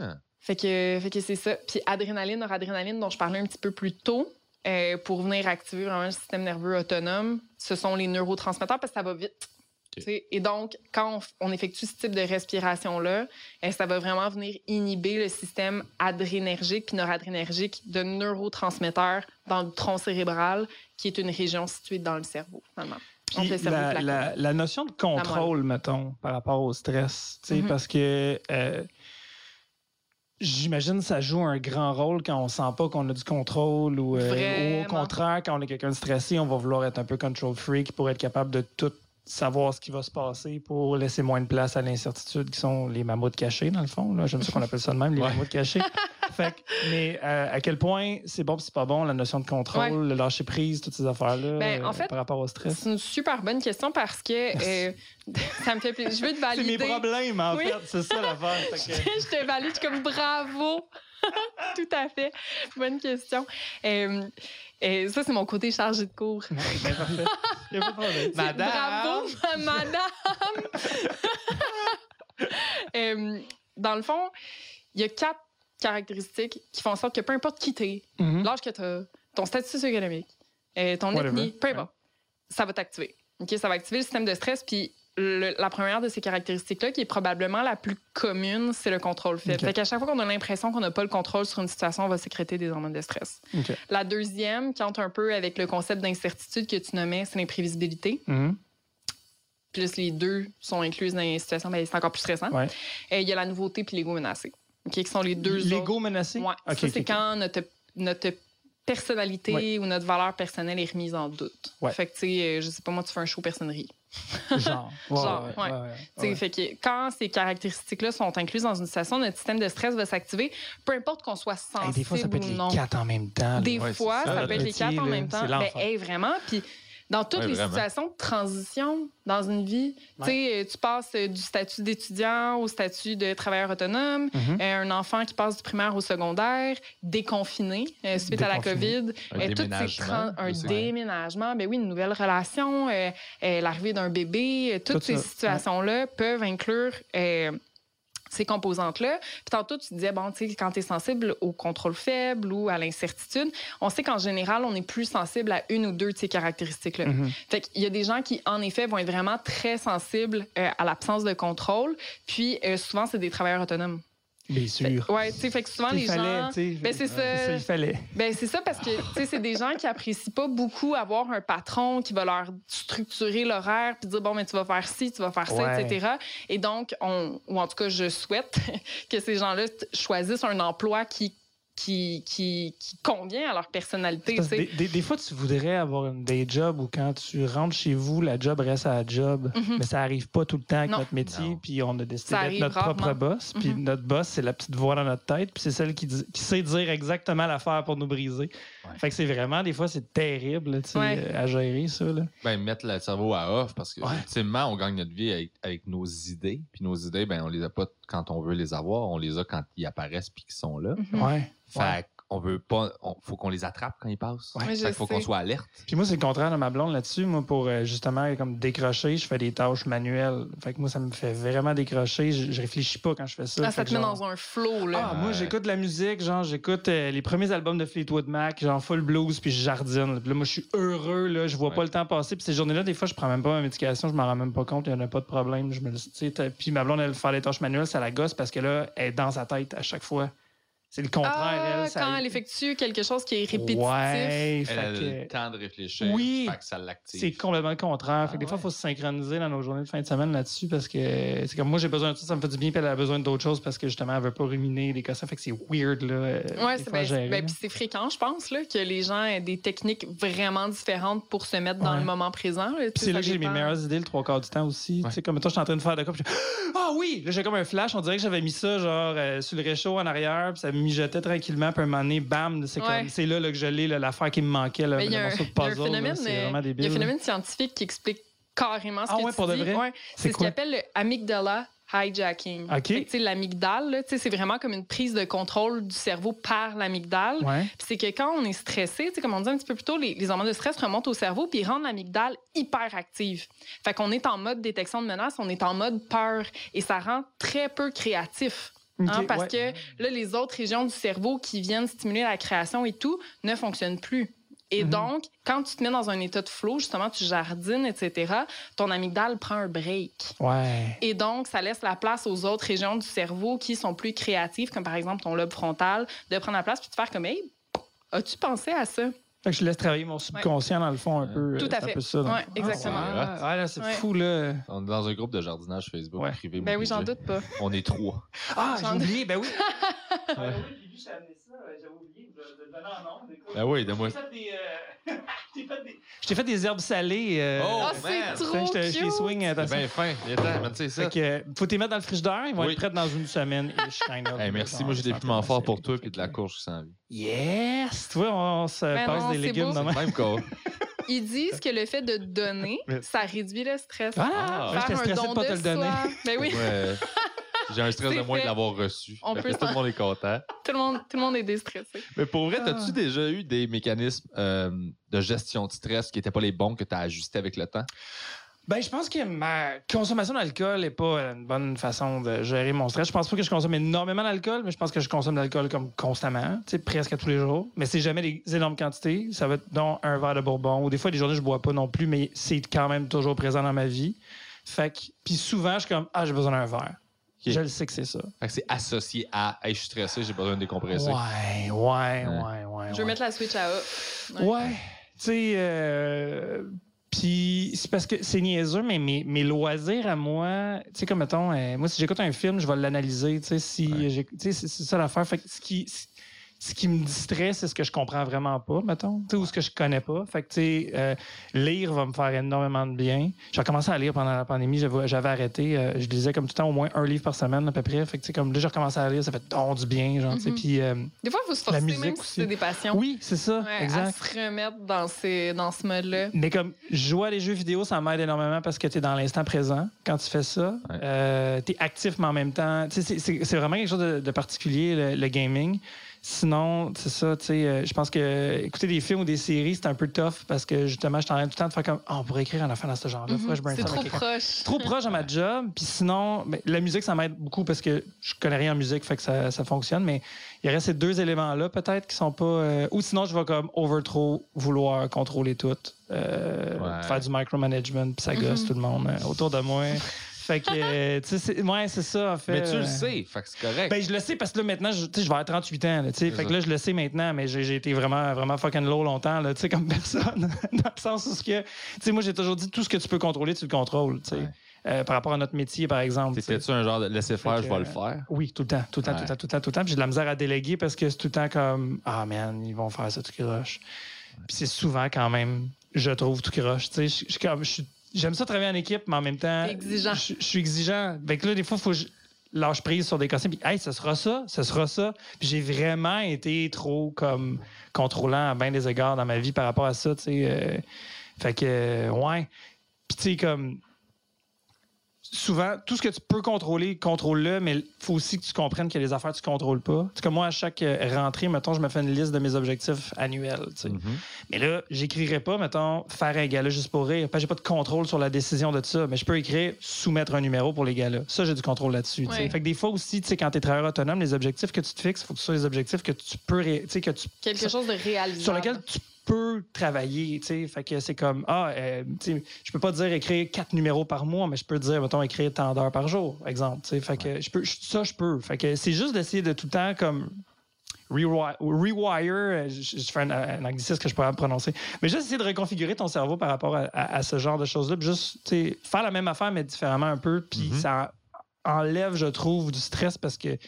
Ah.
Fait que, fait que c'est ça. Puis adrénaline, noradrénaline, dont je parlais un petit peu plus tôt, euh, pour venir activer vraiment le système nerveux autonome, ce sont les neurotransmetteurs parce que ça va vite. Et donc, quand on, on effectue ce type de respiration-là, euh, ça va vraiment venir inhiber le système adrénergique puis noradrénergique de neurotransmetteurs dans le tronc cérébral, qui est une région située dans le cerveau, finalement.
Puis
Entre le cerveau et
la,
la
la- la notion de contrôle, mettons, par rapport au stress,
Mhm.
parce que euh, j'imagine que ça joue un grand rôle quand on sent pas qu'on a du contrôle ou, euh, ou au contraire, quand on est quelqu'un de stressé, on va vouloir être un peu control freak pour être capable de tout savoir ce qui va se passer pour laisser moins de place à l'incertitude qui sont les mammouths cachés dans le fond là. J'aime ça qu'on appelle ça de même les
Ouais.
mammouths cachés fait mais euh, à quel point c'est bon c'est pas bon la notion de contrôle le lâcher prise toutes ces affaires là
Ben, en fait,
par rapport au stress
C'est une super bonne question parce que euh, ça me fait plaisir. Je veux te
C'est mes
valider.
problèmes, en
Oui.
fait. C'est ça l'affaire. Que-
je te valide, je suis comme bravo. Tout à fait. Bonne question. Euh, euh, ça, c'est mon côté chargé de cours.
Ben, parfait. Y a pas de problème.
C'est
Madame.
Bravo, ma- madame. Euh, dans le fond, il y a quatre caractéristiques qui font en sorte que peu importe qui t'es,
Mhm.
l'âge que tu as, ton statut socio-économique, euh, ton
Whatever.
ethnie, peu importe, ça va t'activer. OK, ça va activer le système de stress. Puis le- la première de ces caractéristiques-là, qui est probablement la plus commune, c'est le contrôle faible.
OK.
Fait qu'à chaque fois qu'on a l'impression qu'on n'a pas le contrôle sur une situation, on va sécréter des hormones de stress. La deuxième, qui entre un peu avec le concept d'incertitude que tu nommais, c'est l'imprévisibilité.
Mhm.
Plus les deux sont incluses dans les situations, ben, c'est encore plus stressant.
Ouais.
Il y a la nouveauté puis l'ego menacé. OK, qui sont les deux autres.
L'ego menacé?
Ouais.
OK,
ça, c'est quand notre, notre personnalité
Ouais.
ou notre valeur personnelle est remise en doute.
Ouais.
Fait que, tu sais, euh, je sais pas, moi, tu fais un show personnerie.
Genre. Ouais,
Genre,
ouais,
ouais.
ouais, ouais,
Tu sais,
ouais.
Fait que quand ces caractéristiques-là sont incluses dans une situation, notre système de stress va s'activer, peu importe qu'on soit
Hey,
sensible
des fois, ça peut être
ou
les quatre en même temps. là.
Des
Ouais,
fois, ça,
ça,
peut être
le
les quatre en même temps. Ben, hey, vraiment. Puis dans toutes
Ouais,
les
vraiment.
situations de transition dans une vie, tu sais, euh, tu passes euh, du statut d'étudiant au statut de travailleur autonome,
Mhm.
euh, un enfant qui passe du primaire au secondaire, déconfiné euh, suite à la. COVID,
Un
euh, toutes ces
déménagement
un déménagement, ben oui, une nouvelle relation, euh, euh, l'arrivée d'un bébé, toutes
Tout
ces situations-là peuvent inclure euh, ces composantes-là. Puis tantôt, tu disais, bon, tu sais, quand tu es sensible au contrôle faible ou à l'incertitude, on sait qu'en général, on est plus sensible à une ou deux de ces caractéristiques-là.
Mhm.
Fait qu'il y a des gens qui, en effet, vont être vraiment très sensibles euh, à l'absence de contrôle. Puis euh, souvent, c'est des travailleurs autonomes.
Bien sûr.
ouais, tu sais, fait que souvent,
Il
les
fallait,
gens...
tu sais.
Ben, c'est ça.
Il fallait.
Ben c'est ça parce que tu sais c'est des gens qui apprécient pas beaucoup avoir un patron qui va leur structurer l'horaire puis dire bon mais tu vas faire ci, tu vas faire ça,
Ouais.
etc. Et donc on ou en tout cas je souhaite que ces gens-là choisissent un emploi qui qui, qui, qui convient à leur personnalité.
Parce que
tu
Des,
sais.
des- des fois, tu voudrais avoir une day job où quand tu rentres chez vous, la job reste à la job.
Mhm.
Mais ça arrive pas tout le temps avec
Non.
notre métier.
Non.
Puis on a décidé
Ça
d'être notre propre boss. Puis
Mhm.
notre boss, c'est la petite voix dans notre tête. Puis c'est celle qui, dit- qui sait dire exactement l'affaire pour nous briser.
Ouais.
Fait que c'est vraiment, des fois, c'est terrible là,
Ouais.
euh, à gérer ça. Là.
Ben, mettre le cerveau à off parce que,
Ouais.
ultimement, on gagne notre vie avec, avec nos idées. Puis nos idées, ben, on les a pas quand on veut les avoir, on les a quand ils apparaissent puis qu'ils sont là.
Mhm.
Ouais.
Fait on veut pas. On, faut qu'on les attrape quand ils passent.
Ouais,
Fait
je
qu'il faut qu'on soit alerte.
Puis moi, c'est le contraire de ma blonde là-dessus. Moi, pour euh, justement comme décrocher, je fais des tâches manuelles. Fait que moi, ça me fait vraiment décrocher. Je, je réfléchis pas quand je fais ça.
Ah, ça te met
genre-
dans un flow, là.
Ah, moi, j'écoute de la musique, genre, j'écoute euh, les premiers albums de Fleetwood Mac, genre full blues, puis je jardine. Puis là, moi, je suis heureux, là, je vois
Ouais.
pas le temps passer. Puis ces journées-là, des fois, je prends même pas ma médication, je m'en rends même pas compte, il y en a pas de problème. Je me Puis ma blonde, elle fait les tâches manuelles, ça la gosse parce que là, elle est dans sa tête à chaque fois. C'est le contraire,
Ah,
elle. ça-
quand elle effectue quelque chose qui est répétitif.
Ouais,
Elle
fait
a
que-
le temps de réfléchir.
Oui.
Fait que ça l'active.
C'est complètement le contraire.
Ah
fait que des fois,
ouais.
il faut se synchroniser dans nos journées de fin de semaine là-dessus parce que c'est comme moi, j'ai besoin de ça, ça me fait du bien, puis elle a besoin d'autres choses parce que justement, elle veut pas ruminer des cossins. Fait que c'est weird, là. euh,
Ouais, c'est
fois, à
ben, ben, puis c'est fréquent, je pense, là, que les gens aient des techniques vraiment différentes pour se mettre dans
Ouais.
le moment présent.
c'est là
ça
que j'ai mes meilleures idées le trois quarts du temps aussi.
Ouais.
Tu sais, comme toi, je suis en train de faire de quoi. Ah oui! Là, j'ai comme un flash. On dirait que j'avais mis ça, genre, euh, sur le réchaud en arrière. Puis ça mijotait tranquillement. Puis un moment donné, bam! C'est
Ouais.
comme- c'est là, là, que je l'ai, l'affaire qui me manquait, là,
Mais il y
le
a un,
morceau de
il y a un
puzzle. C'est
euh,
vraiment
il y a
débile.
un phénomène scientifique qui explique carrément ce
Ah
que
ouais,
tu
pour de
dis.
vrai?
Ouais,
C'est
ce qu'on appelle le amygdala hijacking.
OK.
Fait que, tu sais, L'amygdale, c'est vraiment comme une prise de contrôle du cerveau par l'amygdale.
Ouais.
C'est que quand on est stressé, comme on dit un petit peu plus tôt, les, les hormones de stress remontent au cerveau puis rendent l'amygdale hyper active. Fait qu'on est en mode détection de menace, on est en mode peur et ça rend très peu créatif. Hein, parce
ouais.
que là, les autres régions du cerveau qui viennent stimuler la création et tout ne fonctionnent plus. Et
Mhm.
donc, quand tu te mets dans un état de flow, justement, tu jardines, etc., ton amygdale prend un break.
Ouais.
Et donc, ça laisse la place aux autres régions du cerveau qui sont plus créatives, comme par exemple ton lobe frontal, de prendre la place puis de faire comme, hey, as-tu pensé à ça?
Fait que je laisse travailler mon subconscient, dans le fond, un peu.
Tout
euh,
à
c'est un
fait.
peu ça, dans le
Ouais,
fond.
exactement.
Ah, ouais, ouais, là, c'est
Ouais.
fou, là.
On est dans un groupe de jardinage Facebook
Ouais.
privé.
Ben oui, j'en doute pas.
On est trois.
Ah, j'ai oublié, ben oui. Ah, oui, j'ai vu, j'ai amené ça, euh, j'avais ondes, écoute.
Ben oui, donne-moi.
Je t'ai fait des, euh, je t'ai fait des- je t'ai fait des herbes salées. euh,
Oh,
Ah,
man.
c'est trop
je te- je les
cute!
swing,
C'est
attention.
bien fin. Il est temps, man, sais ça.
Fait que, euh, faut les mettre dans le frigidaire, ils vont
Oui.
être prêts dans une semaine. ish, kind of.
Hey, merci, moi j'ai des
c'est
piments
un
forts pour toi puis de la courge qui s'en vient.
Yes! Tu vois, on se
Ben
passe
non,
des
c'est
légumes
beau.
de même.
Même corps.
Ils disent que le fait de donner, ça réduit le stress.
Ah,
Ah.
Faire un
stressé de
don
pas te
de
le donner.
soi. Ben oui,
Ouais. J'ai un stress de moins de l'avoir reçu.
On peut
tout le monde est content.
tout le monde, tout le monde est déstressé.
Mais pour vrai,
Ah.
as-tu déjà eu des mécanismes euh, de gestion de stress qui n'étaient pas les bons que tu as ajustés avec le temps?
Ben, je pense que ma consommation d'alcool n'est pas une bonne façon de gérer mon stress. Je pense pas que je consomme énormément d'alcool, mais je pense que je consomme de l'alcool comme constamment, tu sais, presque à tous les jours. Mais c'est jamais des énormes quantités. Ça va être donc un verre de bourbon. Ou des fois, des journées, je bois pas non plus, mais c'est quand même toujours présent dans ma vie. Fait que, puis souvent, je suis comme, ah, j'ai besoin d'un verre. Je le sais que c'est ça.
Fait que c'est associé à hey, je suis stressé, j'ai besoin de décompresser.
Ouais, ouais, ouais, ouais.
Je veux
ouais.
mettre la switch à off.
Ouais. Tu sais, euh, puis c'est parce que c'est niaiseux, mais mes, mes loisirs à moi, tu sais, comme mettons, euh, moi, si j'écoute un film, je vais l'analyser, tu sais, si
Ouais.
j'ai- tu sais, c'est c'est ça l'affaire. Fait que ce qui, ce qui me distrait, c'est ce que je comprends vraiment pas, mettons, ou ce que je connais pas. Fait que, tu sais, euh, lire va me faire énormément de bien. J'ai recommencé à lire pendant la pandémie, j'avais arrêté. euh, je lisais comme tout le temps au moins un livre par semaine à peu près. Fait que, tu sais, comme là, j'ai recommencé à lire, ça fait donc du bien, genre, tu sais,
Mhm.
puis euh,
Des fois, il faut se
musique
même si c'est des passions.
oui, c'est ça,
Ouais,
exact.
À se remettre dans, ces, dans ce mode-là.
Mais comme jouer à des jeux vidéo, ça m'aide énormément parce que tu es dans l'instant présent quand tu fais ça.
Ouais.
tu es actif, mais en même temps. tu sais, C'est vraiment quelque chose de, de particulier, le, le gaming. Sinon, c'est ça, tu sais, euh, je pense que écouter des films ou des séries, c'est un peu tough parce que justement, je suis en train tout le temps de faire comme Ah, on pourrait écrire un affaire dans ce genre-là. Je
Mhm. C'est trop proche.
Trop proche à ma job. Puis sinon, ben, la musique, ça m'aide beaucoup parce que je connais rien en musique, fait que ça, ça fonctionne. Mais il reste ces deux éléments-là, peut-être, qui sont pas. euh, ou sinon, je vais comme over trop vouloir contrôler tout. euh,
Ouais.
Faire du micromanagement, puis ça gosse
Mhm.
tout le monde euh, autour de moi. Fait que, euh, tu sais, ouais, c'est ça, en fait.
Mais tu le sais, fait que c'est correct.
ben, je le sais parce que là, maintenant, je, tu sais, je vais avoir 38 ans. Là, tu sais.
C'est
fait que là, je le sais maintenant, mais j'ai j'ai été vraiment, vraiment fucking low longtemps, là, tu sais, comme personne. dans le sens où, ce que, tu sais, moi, j'ai toujours dit tout ce que tu peux contrôler, tu le contrôles. tu sais.
Ouais.
Euh, par rapport à notre métier, par exemple.
T'étais-tu un genre de laisser faire, je vais le faire?
Oui, tout le temps, tout le temps,
Ouais.
tout le temps, tout le temps, tout le temps. Puis j'ai de la misère à déléguer parce que c'est tout le temps comme Ah man, ils vont faire ça tout croche. Puis c'est souvent quand même, je trouve tout croche. Tu sais, je- je suis comme- je suis- j'aime ça travailler en équipe, mais en même temps,
exigeant.
Je, je suis exigeant. Fait que là, des fois, il faut que je lâche prise sur des cossins. Puis, hey, ce sera ça, ce sera ça. Puis j'ai vraiment été trop comme contrôlant à bien des égards dans ma vie par rapport à ça. Tu sais, euh, fait que, ouais. Puis tu sais, comme souvent, tout ce que tu peux contrôler, contrôle-le, mais il faut aussi que tu comprennes que les affaires, tu ne contrôles pas. C'est comme moi, à chaque euh, rentrée, mettons, je me fais une liste de mes objectifs annuels.
Mhm.
Mais là, j'écrirai pas, mettons, faire un gala juste pour rire. J'ai pas de contrôle sur la décision de ça, mais je peux écrire soumettre un numéro pour les galas. Ça, j'ai du contrôle là-dessus. Fait que des fois aussi, quand tu es travailleur autonome, les objectifs que tu te fixes, il faut que ce soit des objectifs que tu peux. Que tu,
Quelque chose de réalisable.
Sur lequel tu peux travailler, tu sais. Fait que c'est comme, ah, euh, tu sais, je peux pas dire écrire quatre numéros par mois, mais je peux dire, mettons, écrire tant d'heures par jour, exemple, tu sais. Fait que je peux, ça, je peux. Fait que c'est juste d'essayer de tout le temps, comme, rewire, euh, je, fais un, un, anglicisme que je pourrais prononcer, mais juste essayer de reconfigurer ton cerveau par rapport à, ce genre de choses-là, juste, tu sais, faire la même affaire, mais différemment un peu, puis mm-hmm. ça enlève, je trouve, du stress parce que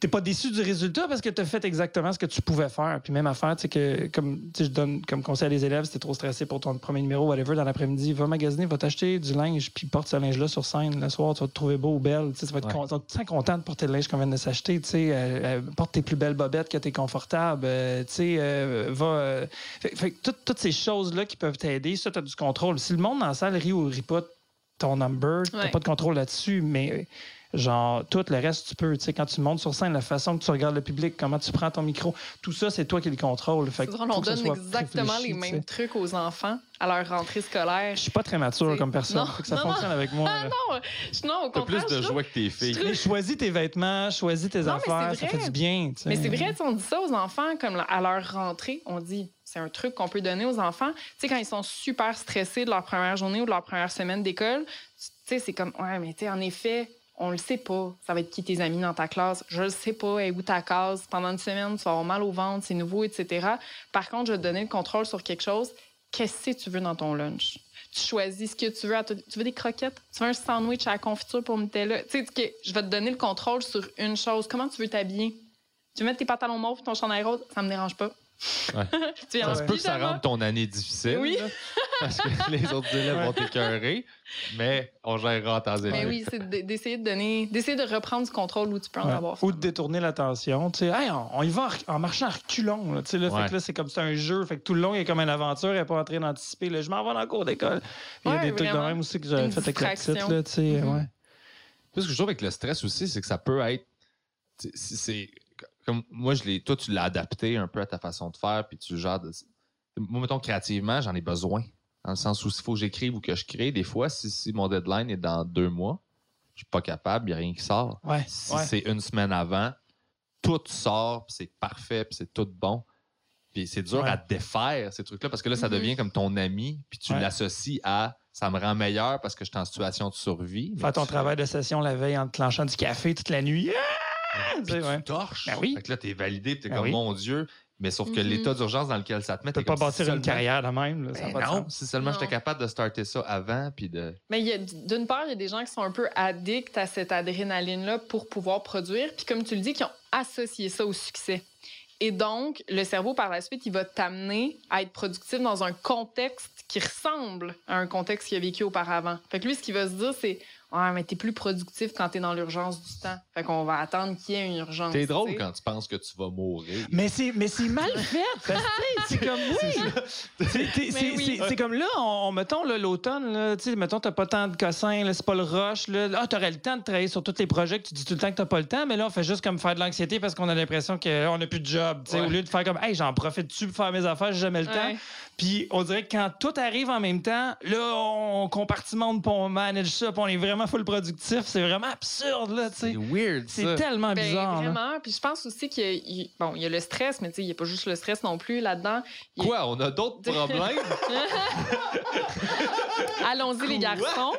t'es pas déçu du résultat parce que tu as fait exactement ce que tu pouvais faire. Puis même affaire, tu sais, que comme je donne comme conseil à des élèves, si t'es trop stressé pour ton premier numéro, whatever, dans l'après-midi, va magasiner, va t'acheter du linge, puis porte ce linge-là sur scène le soir, tu vas te trouver beau ou belle. Tu vas être content, content de porter le linge qu'on vient de s'acheter. Tu sais, euh, euh, porte tes plus belles bobettes que t'es confortable. Euh, tu sais, va. fait, toutes ces choses-là qui peuvent t'aider, ça, t'as du contrôle. Si le monde dans la salle rit ou rit pas ton number, t'as pas de contrôle là-dessus, mais Genre, tout le reste, tu peux. Tu sais, quand tu montes sur scène, la façon que tu regardes le public, comment tu prends ton micro, tout ça, c'est toi qui le contrôle.
Fait on donne exactement les mêmes trucs aux enfants à leur rentrée scolaire.
Je suis pas très mature comme personne. Faut que ça fonctionne avec moi.
Ah, non, non, au contraire.
plus de joie que tes filles.
Choisis tes vêtements, choisis tes affaires, ça fait du bien.
Mais c'est vrai, on dit ça aux enfants, comme à leur rentrée, on dit c'est un truc qu'on peut donner aux enfants. Tu sais, quand ils sont super stressés de leur première journée ou de leur première semaine d'école, tu sais, c'est comme, ouais, mais tu sais, en effet, on le sait pas. Ça va être qui tes amis dans ta classe? Je le sais pas. Et où ta case? Pendant une semaine, tu vas avoir mal au ventre, c'est nouveau, etc. Par contre, je vais te donner le contrôle sur quelque chose. Qu'est-ce que tu veux dans ton lunch? Tu choisis ce que tu veux. Tu veux des croquettes? Tu veux un sandwich à la confiture pour Nutella? Tu sais, je vais te donner le contrôle sur une chose. Comment tu veux t'habiller? Tu veux mettre tes pantalons mauves ton chandail rose? Ça me dérange pas.
Ouais. ça se peut que ça rende ton année difficile.
Oui.
parce que les autres élèves vont t'écœurer, mais on gérera temps
Mais oui, c'est d'essayer de donner, d'essayer de reprendre du contrôle où tu peux en avoir.
Ou de détourner l'attention. Tu sais, hey, on, y va en, marchant à reculons. Là, tu sais, là, fait que là, c'est comme c'est un jeu. Fait que tout le long, il y a comme une aventure. Elle n'est pas en train d'anticiper. Je m'en vais dans le cours d'école. Il y a des trucs de même aussi que j'avais fait avec la petite. Là, tu sais, mm-hmm. ouais.
Ce que je trouve avec le stress aussi, c'est que ça peut être. C'est comme moi, je l'ai, toi, tu l'as adapté un peu à ta façon de faire, puis tu gères. De, moi, mettons, créativement, j'en ai besoin. Dans le sens où s'il faut que j'écrive ou que je crée, des fois, si, mon deadline est dans deux mois, je suis pas capable, il n'y a rien qui sort. si c'est une semaine avant, tout sort, c'est parfait, puis c'est tout bon. Puis c'est dur à défaire ces trucs-là parce que là, ça mm-hmm. devient comme ton ami, puis tu l'associes à ça me rend meilleur parce que je suis en situation de survie.
Faire ton travail de session la veille en te clenchant du café toute la nuit.
Ah! tu torches. Ben oui. Fait que là, t'es validé, t'es es ben comme, mon Dieu. Mais sauf que mm-hmm. l'état d'urgence dans lequel ça te met,
tu peux pas bâtir une carrière de même.
Ben non, si seulement j'étais capable de starter ça avant. Puis de...
Mais d'une part, il y a des gens qui sont un peu addicts à cette adrénaline-là pour pouvoir produire. Puis comme tu le dis, qui ont associé ça au succès. Et donc, le cerveau, par la suite, il va t'amener à être productif dans un contexte qui ressemble à un contexte qu'il a vécu auparavant. Fait que lui, ce qu'il va se dire, c'est Ouais, mais t'es plus productif quand t'es dans l'urgence du temps. Fait qu'on va attendre qu'il y ait une urgence.
T'es drôle quand tu penses que tu vas mourir.
Mais c'est, mais c'est mal fait. c'est comme, oui. C'est comme là, on, mettons l'automne, là, tu sais, mettons, t'as pas tant de cossins, c'est pas le rush. Là. Ah, t'aurais le temps de travailler sur tous les projets que tu dis tout le temps que t'as pas le temps, mais là, on fait juste comme faire de l'anxiété parce qu'on a l'impression qu'on n'a plus de job. Au lieu de faire comme, hey, j'en profite-tu pour faire mes affaires, j'ai jamais le temps. Puis on dirait que quand tout arrive en même temps, là, on compartimente, on manage ça, puis on est vraiment full productif. C'est vraiment absurde, là, tu sais.
C'est weird,
C'est tellement
ben,
bizarre.
Vraiment. Puis je pense aussi qu'il y, a, bon, il y a le stress, mais tu sais, il n'y a pas juste le stress non plus là-dedans.
Quoi? On a d'autres problèmes?
Allons-y, les garçons.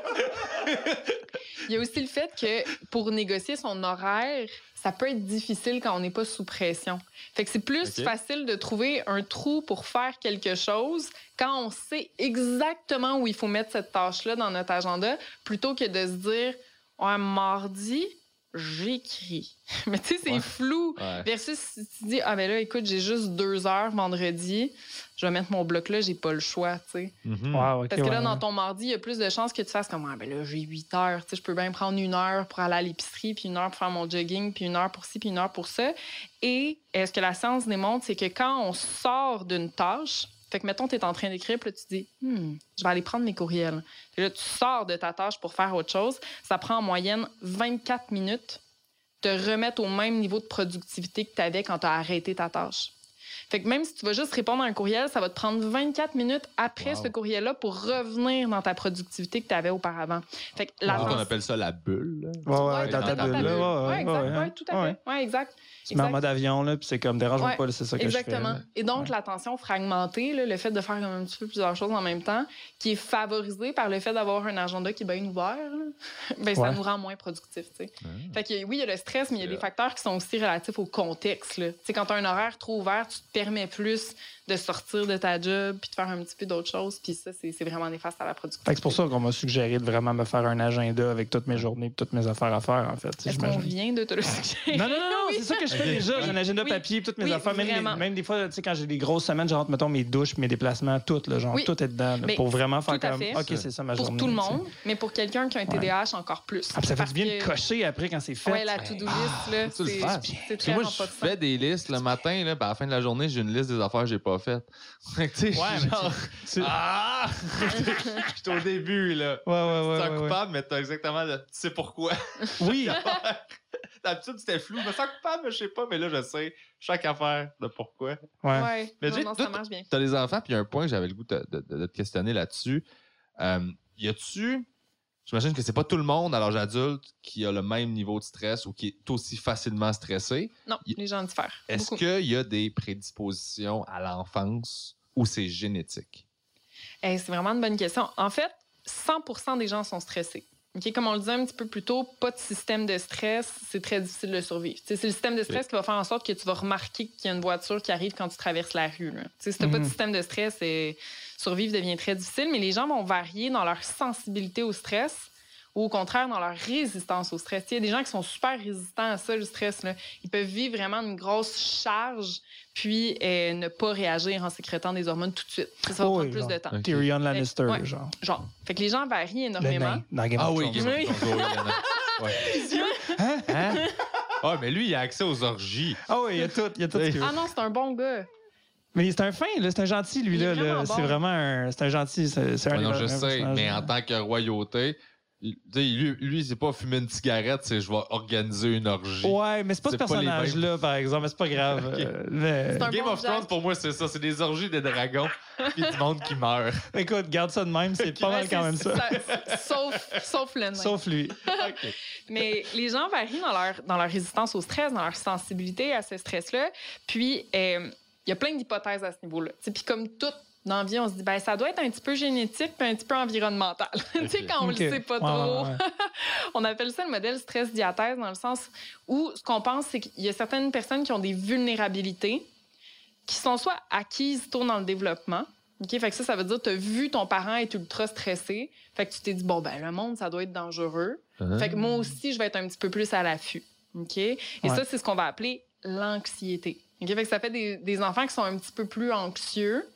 Il y a aussi le fait que pour négocier son horaire, ça peut être difficile quand on n'est pas sous pression. Fait que c'est plus facile de trouver un trou pour faire quelque chose quand on sait exactement où il faut mettre cette tâche-là dans notre agenda, plutôt que de se dire, un mardi, j'écris. Mais tu sais, c'est flou. Versus si tu dis, ah ben là, écoute, j'ai juste deux heures vendredi, je vais mettre mon bloc là, j'ai pas le choix, tu sais.
Mm-hmm.
Parce que là, dans ton mardi, il y a plus de chances que tu fasses comme, ah ben là, j'ai huit heures, tu sais, je peux bien prendre une heure pour aller à l'épicerie, puis une heure pour faire mon jogging, puis une heure pour ci, puis une heure pour ça. Et ce que la science démontre, c'est que quand on sort d'une tâche, Fait que, mettons, tu es en train d'écrire, puis là, tu dis, hmm, je vais aller prendre mes courriels. Puis là, tu sors de ta tâche pour faire autre chose. Ça prend en moyenne 24 minutes de remettre au même niveau de productivité que tu avais quand tu as arrêté ta tâche. Fait que même si tu vas juste répondre à un courriel, ça va te prendre 24 minutes après
Wow.
ce courriel-là pour revenir dans ta productivité que tu avais auparavant. Fait que
On
l'attention-
appelle ça la bulle.
Ouais, ouais,
Ouais,
dans ta bulle. Ouais,
Ouais,
ouais,
exact.
ouais,
Ouais, tout à
ouais.
fait. Ouais, exact.
Mets en mode avion, là, puis c'est comme dérange-moi
Ouais,
pas, c'est ça que
Exactement.
je fais. là.
Et donc,
Ouais.
l'attention fragmentée, là, le fait de faire comme un petit peu plusieurs choses en même temps, qui est favorisé par le fait d'avoir un agenda qui est bien ouvert, là, ben, ça
Ouais.
nous rend moins productifs. tu sais.
Ah.
Fait que oui, il y a le stress, mais il y a des facteurs qui sont aussi relatifs au contexte. là. Tu sais, quand tu as un horaire trop ouvert, tu te permets plus de sortir de ta job puis de faire un petit peu d'autres choses. Puis ça, c'est vraiment néfaste à la productivité.
Fait que c'est pour ça qu'on m'a suggéré de vraiment me faire un agenda avec toutes mes journées et toutes mes affaires à faire, en fait.
Est-ce qu'on vient de te le suggérer?
Non, non, non, non, c'est ça que je fais déjà. J'ai un agenda
Oui.
papier, toutes mes
Oui,
affaires. Même, les-
vraiment.
même des fois, tu sais, quand j'ai des grosses semaines, je rentre, mettons, mes douches, mes déplacements, tout, là, genre,
Oui.
tout est dedans. là, pour vraiment faire comme,
fait.
OK, c'est ça ma
Pour
journée.
tout le monde, mais pour quelqu'un qui a un TDAH, encore plus.
Ah, ça fait bien de cocher après quand c'est fait.
Ouais, la to-do list, là,
tu le
c'est très
moi, je fais des listes le matin, à la fin de la journée, j'ai une liste des affaires que j'ai pas Fait que, tu sais,
Ouais,
genre,
Tu-
ah! J'étais au début, là.
Ouais, ouais,
Tu
ouais. ouais, ouais.
coupable, mais t'as exactement le... Tu sais pourquoi.
Oui,
D'habitude, c'était flou. Je me sens coupable, mais je sais pas, mais là, je sais chaque affaire de pourquoi.
ouais.
Ouais,
Mais
non, non,
toi,
ça marche bien.
T'as des enfants, puis il y a un point que j'avais le goût de, de- de- de te questionner là-dessus. Euh, y a-tu. J'imagine que c'est pas tout le monde à l'âge adulte qui a le même niveau de stress ou qui est aussi facilement stressé.
Non,
Y-
les gens diffèrent.
Est-ce qu'il y a des prédispositions à l'enfance ou c'est génétique?
Hey, c'est vraiment une bonne question. En fait, 100% des gens sont stressés. OK, Comme on le disait un petit peu plus tôt, pas de système de stress, c'est très difficile de survivre. C'est le système de stress qui va faire en sorte que tu vas remarquer qu'il y a une voiture qui arrive quand tu traverses la rue. Tu Si tu n'as pas de système de stress, euh, survivre devient très difficile, mais les gens vont varier dans leur sensibilité au stress ou au contraire dans leur résistance au stress. Il y a des gens qui sont super résistants à ça, le stress. Là. Ils peuvent vivre vraiment une grosse charge puis euh, ne pas réagir en sécrétant des hormones tout de suite. Ça, ça va
Oh,
prendre plus de temps.
Ok.
Tyrion Lannister,
Ouais.
genre.
Genre. Fait que les gens varient
Le
énormément.
nain dans Game
Ah oui, oui. Ouais.
Hein?
Ah, mais lui, il a accès aux orgies.
Ah oui, il y a tout, il y a tout.
Ah non, c'est un bon gars.
Mais c'est un fin, là, c'est un gentil, lui, là.
vraiment
là.
bon.
C'est vraiment un, c'est un gentil. C'est c'est un
Ouais,
des
non, je sais, mais en tant que royauté, il- tu sais, lui, lui c'est pas fumer une cigarette, c'est je vais organiser une orgie.
Ouais, mais c'est pas ce personnage-là, par exemple. mais C'est pas grave.
Ok.
euh, mais-
Game
bon
of Thrones, pour moi, c'est ça. C'est des orgies de dragons puis du monde qui meurt.
Écoute, garde ça de même, c'est pas mal quand même ça.
sauf, sauf le nain.
Sauf lui.
Mais les gens varient dans leur, dans leur résistance au stress, dans leur sensibilité à ce stress-là. Puis, euh, il y a plein d'hypothèses à ce niveau-là. Puis, comme tout dans la vie, on se dit, ben, ça doit être un petit peu génétique puis un petit peu environnemental. tu sais, quand on
Ok.
le sait pas
Ouais,
trop.
ouais, ouais.
On appelle ça le modèle stress-diathèse dans le sens où ce qu'on pense, c'est qu'il y a certaines personnes qui ont des vulnérabilités qui sont soit acquises tôt dans le développement. OK? Fait que ça, ça veut dire que tu as vu ton parent être ultra stressé. Fait que tu t'es dit, bon, ben, le monde, ça doit être dangereux. Fait que moi aussi, je vais être un petit peu plus à l'affût. OK? Et ça, c'est ce qu'on va appeler l'anxiété. OK? Fait que ça fait des, des enfants qui sont un petit peu plus anxieux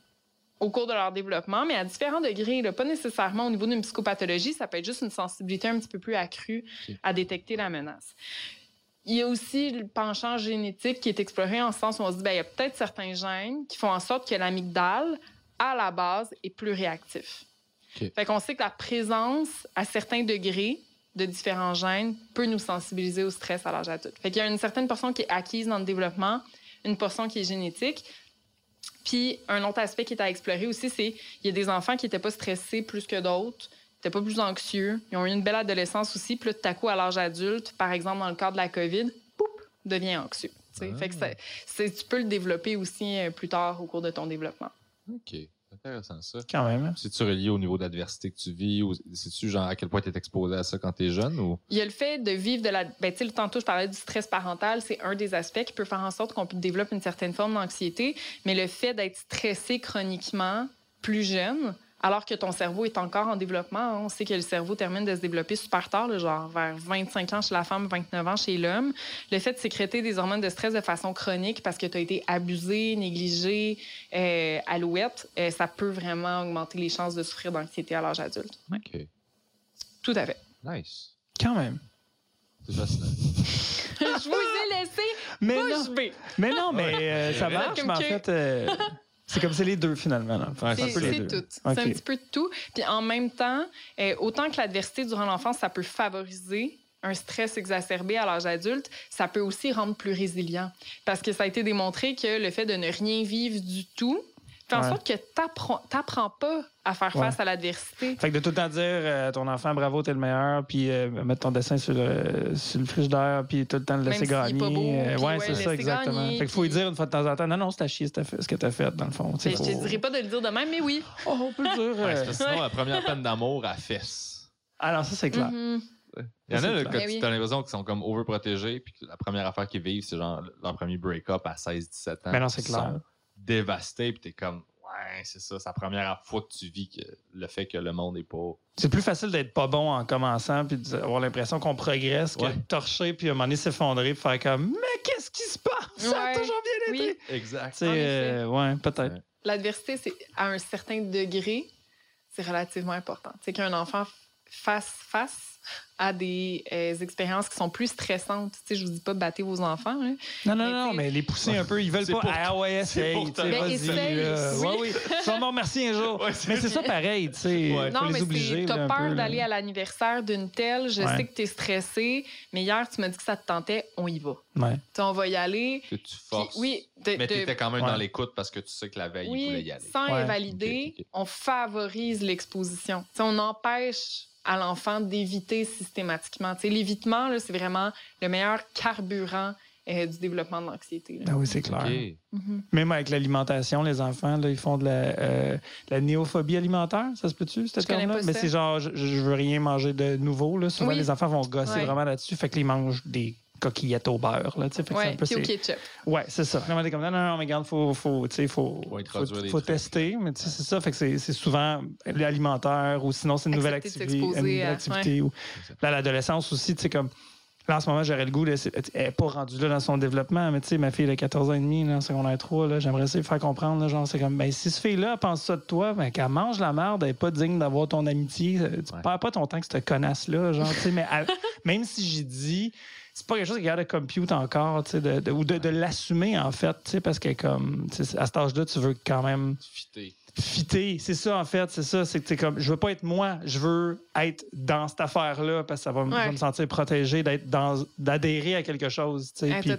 au cours de leur développement, mais à différents degrés. là. Pas nécessairement au niveau d'une psychopathologie, ça peut être juste une sensibilité un petit peu plus accrue à détecter la menace. Il y a aussi le penchant génétique qui est exploré en ce sens où on se dit, ben, il y a peut-être certains gènes qui font en sorte que l'amygdale, à la base, est plus réactif.
OK.
Fait qu'on sait que la présence, à certains degrés, de différents gènes peut nous sensibiliser au stress à l'âge adulte. Fait qu'il y a une certaine portion qui est acquise dans le développement, une portion qui est génétique. Puis un autre aspect qui est à explorer aussi, c'est qu'il y a des enfants qui n'étaient pas stressés plus que d'autres, n'étaient pas plus anxieux, ils ont eu une belle adolescence aussi, puis là, tout à coup, à l'âge adulte, par exemple dans le cadre de la COVID, poup, devient anxieux.
Ah.
Fait que ça- c'est- tu peux le développer aussi euh, plus tard au cours de ton développement.
OK. Intéressant, ça.
Quand même. hein.
C'est-tu relié au niveau d'adversité que tu vis ou c'est-tu genre à quel point tu es exposé à ça quand tu es jeune ou?
Il y a le fait de vivre de la. Ben, tu sais, tantôt, je parlais du stress parental. C'est un des aspects qui peut faire en sorte qu'on développe une certaine forme d'anxiété. Mais le fait d'être stressé chroniquement plus jeune, alors que ton cerveau est encore en développement, on sait que le cerveau termine de se développer super tard, là, genre vers 25 ans chez la femme, 29 ans chez l'homme. Le fait de sécréter des hormones de stress de façon chronique parce que tu as été abusé, négligé, euh, alouette, euh, ça peut vraiment augmenter les chances de souffrir d'anxiété à l'âge adulte.
OK.
Tout à fait.
Nice.
Quand même.
C'est fascinant.
je vous ai laissé
Mais non, mais, non, mais euh, ça marche, mais en fait. C'est comme c'est les deux finalement. C'est un
C'est
peu les
c'est
deux.
tout. C'est un petit peu de tout. Puis en même temps, euh, autant que l'adversité durant l'enfance, ça peut favoriser un stress exacerbé à l'âge adulte, ça peut aussi rendre plus résilient. Parce que ça a été démontré que le fait de ne rien vivre du tout fait en
Ouais.
sorte que t'apprends t'apprends pas à faire face à l'adversité.
Fait que de tout le temps dire euh, ton enfant, bravo, t'es le meilleur, puis euh, mettre ton dessin sur le, sur le frigidaire, puis tout le temps le
Même
laisser
est
gagner.
pas beau,
Euh, ouais,
ouais,
c'est ça, exactement.
gagner,
fait qu'il faut lui dire une fois de temps en temps, non, non, c'est à chier ce que t'as fait- ce que t'as fait, dans le fond. Tu sais,
Ben, je te dirais pas de le dire de même, mais oui.
Oh, on peut le dire.
Ouais,
euh.
sinon, la première peine d'amour, elle fesse.
Alors, ça, c'est clair.
Mhm.
Il y en a là,
clair.
que
Ben oui.
tu as l'impression qu'ils sont comme overprotégés, puis que la première affaire qu'ils vivent, c'est genre leur premier break-up à 16-17 ans.
Mais non, c'est
Ils
clair.
sont dévastés, puis t'es comme, ouais, c'est ça, c'est la première fois que tu vis que le fait que le monde n'est pas.
C'est plus facile d'être pas bon en commençant, puis d'avoir l'impression qu'on progresse, que
Ouais.
de torcher, puis à un moment donné s'effondrer, puis faire comme, mais qu'est-ce qui se passe? Ça a toujours bien
Oui.
été.
Exact.
Tu sais,
En effet.
euh, ouais, peut-être.
L'adversité, c'est à un certain degré, c'est relativement important. C'est qu'un enfant fasse face à des euh, expériences qui sont plus stressantes. Tu sais, je vous dis pas battez vos enfants.
Non, non,
Mais
non, mais les pousser un peu, ils veulent pas.
pour-
Ah ouais,
c'est
essaye,
Ben,
vas-y.
essaye,
là.
oui.
Ouais, oui. Vas me remercier un jour.
Ouais,
mais c'est ça pareil, tu sais.
Ouais.
Non,
les
mais t'as peur d'aller à l'anniversaire d'une telle, je
Ouais.
sais que t'es stressé, mais hier tu m'as dit que ça te tentait, on y va.
Ouais.
on va y aller.
Que tu
Puis
forces.
oui, de-
mais t'étais quand même
Ouais.
dans l'écoute parce que tu sais que la veille, il voulait y aller.
sans
Ouais.
invalider,
Ok, ok.
on favorise l'exposition. On empêche à l'enfant d'éviter systématiquement. Tu sais, L'évitement, c'est vraiment le meilleur carburant euh, du développement de l'anxiété.
Ah oui, c'est clair.
Mhm.
Même avec l'alimentation, les enfants, là, ils font de la, euh, la néophobie alimentaire, ça se peut-tu, ce
Je connais
terme-là? Mais c'est genre, je, je veux rien manger de nouveau. Là. Souvent,
Oui.
les enfants vont gosser
Ouais.
vraiment là-dessus, fait qu'ils mangent des coquillettes au beurre. Là, fait c'est
Ouais,
un peu
puis au
ces-
ketchup.
Ouais, c'est ça. Vraiment, t'es comme, non, non, non, mais regarde, faut, faut, tu sais, faut,
Faut
faut, tester. Mais tu sais, c'est ça. Fait que c'est c'est souvent l'alimentaire ou sinon, c'est une nouvelle activité. Une activité ou, là, l'adolescence aussi, tu sais, comme. Là, en ce moment, j'aurais le goût, là, c'est- elle n'est pas rendue là dans son développement, mais tu sais, ma fille, elle a 14 ans et demi, là, en secondaire 3, là, j'aimerais essayer de faire comprendre, là, genre, c'est comme, ben, si ce fille-là pense ça de toi, ben, qu'elle mange la merde, elle n'est pas digne d'avoir ton amitié, euh, tu
Ouais.
perds pas ton temps que cette connasse-là, genre, tu sais, mais elle- même si j'ai dit, c'est pas quelque chose qui garde de compute encore, tu sais, de, de- ou de, de l'assumer, en fait, tu sais, parce que, comme, à cet âge-là, tu veux quand même
Fitter.
fitter. C'est ça, en fait. C'est ça. C'est que comme, je veux pas être moi. Je veux être dans cette affaire-là parce que ça va, me- je vais
Ouais.
me sentir protégé, d'être dans, d'adhérer à quelque chose. tu sais. Puis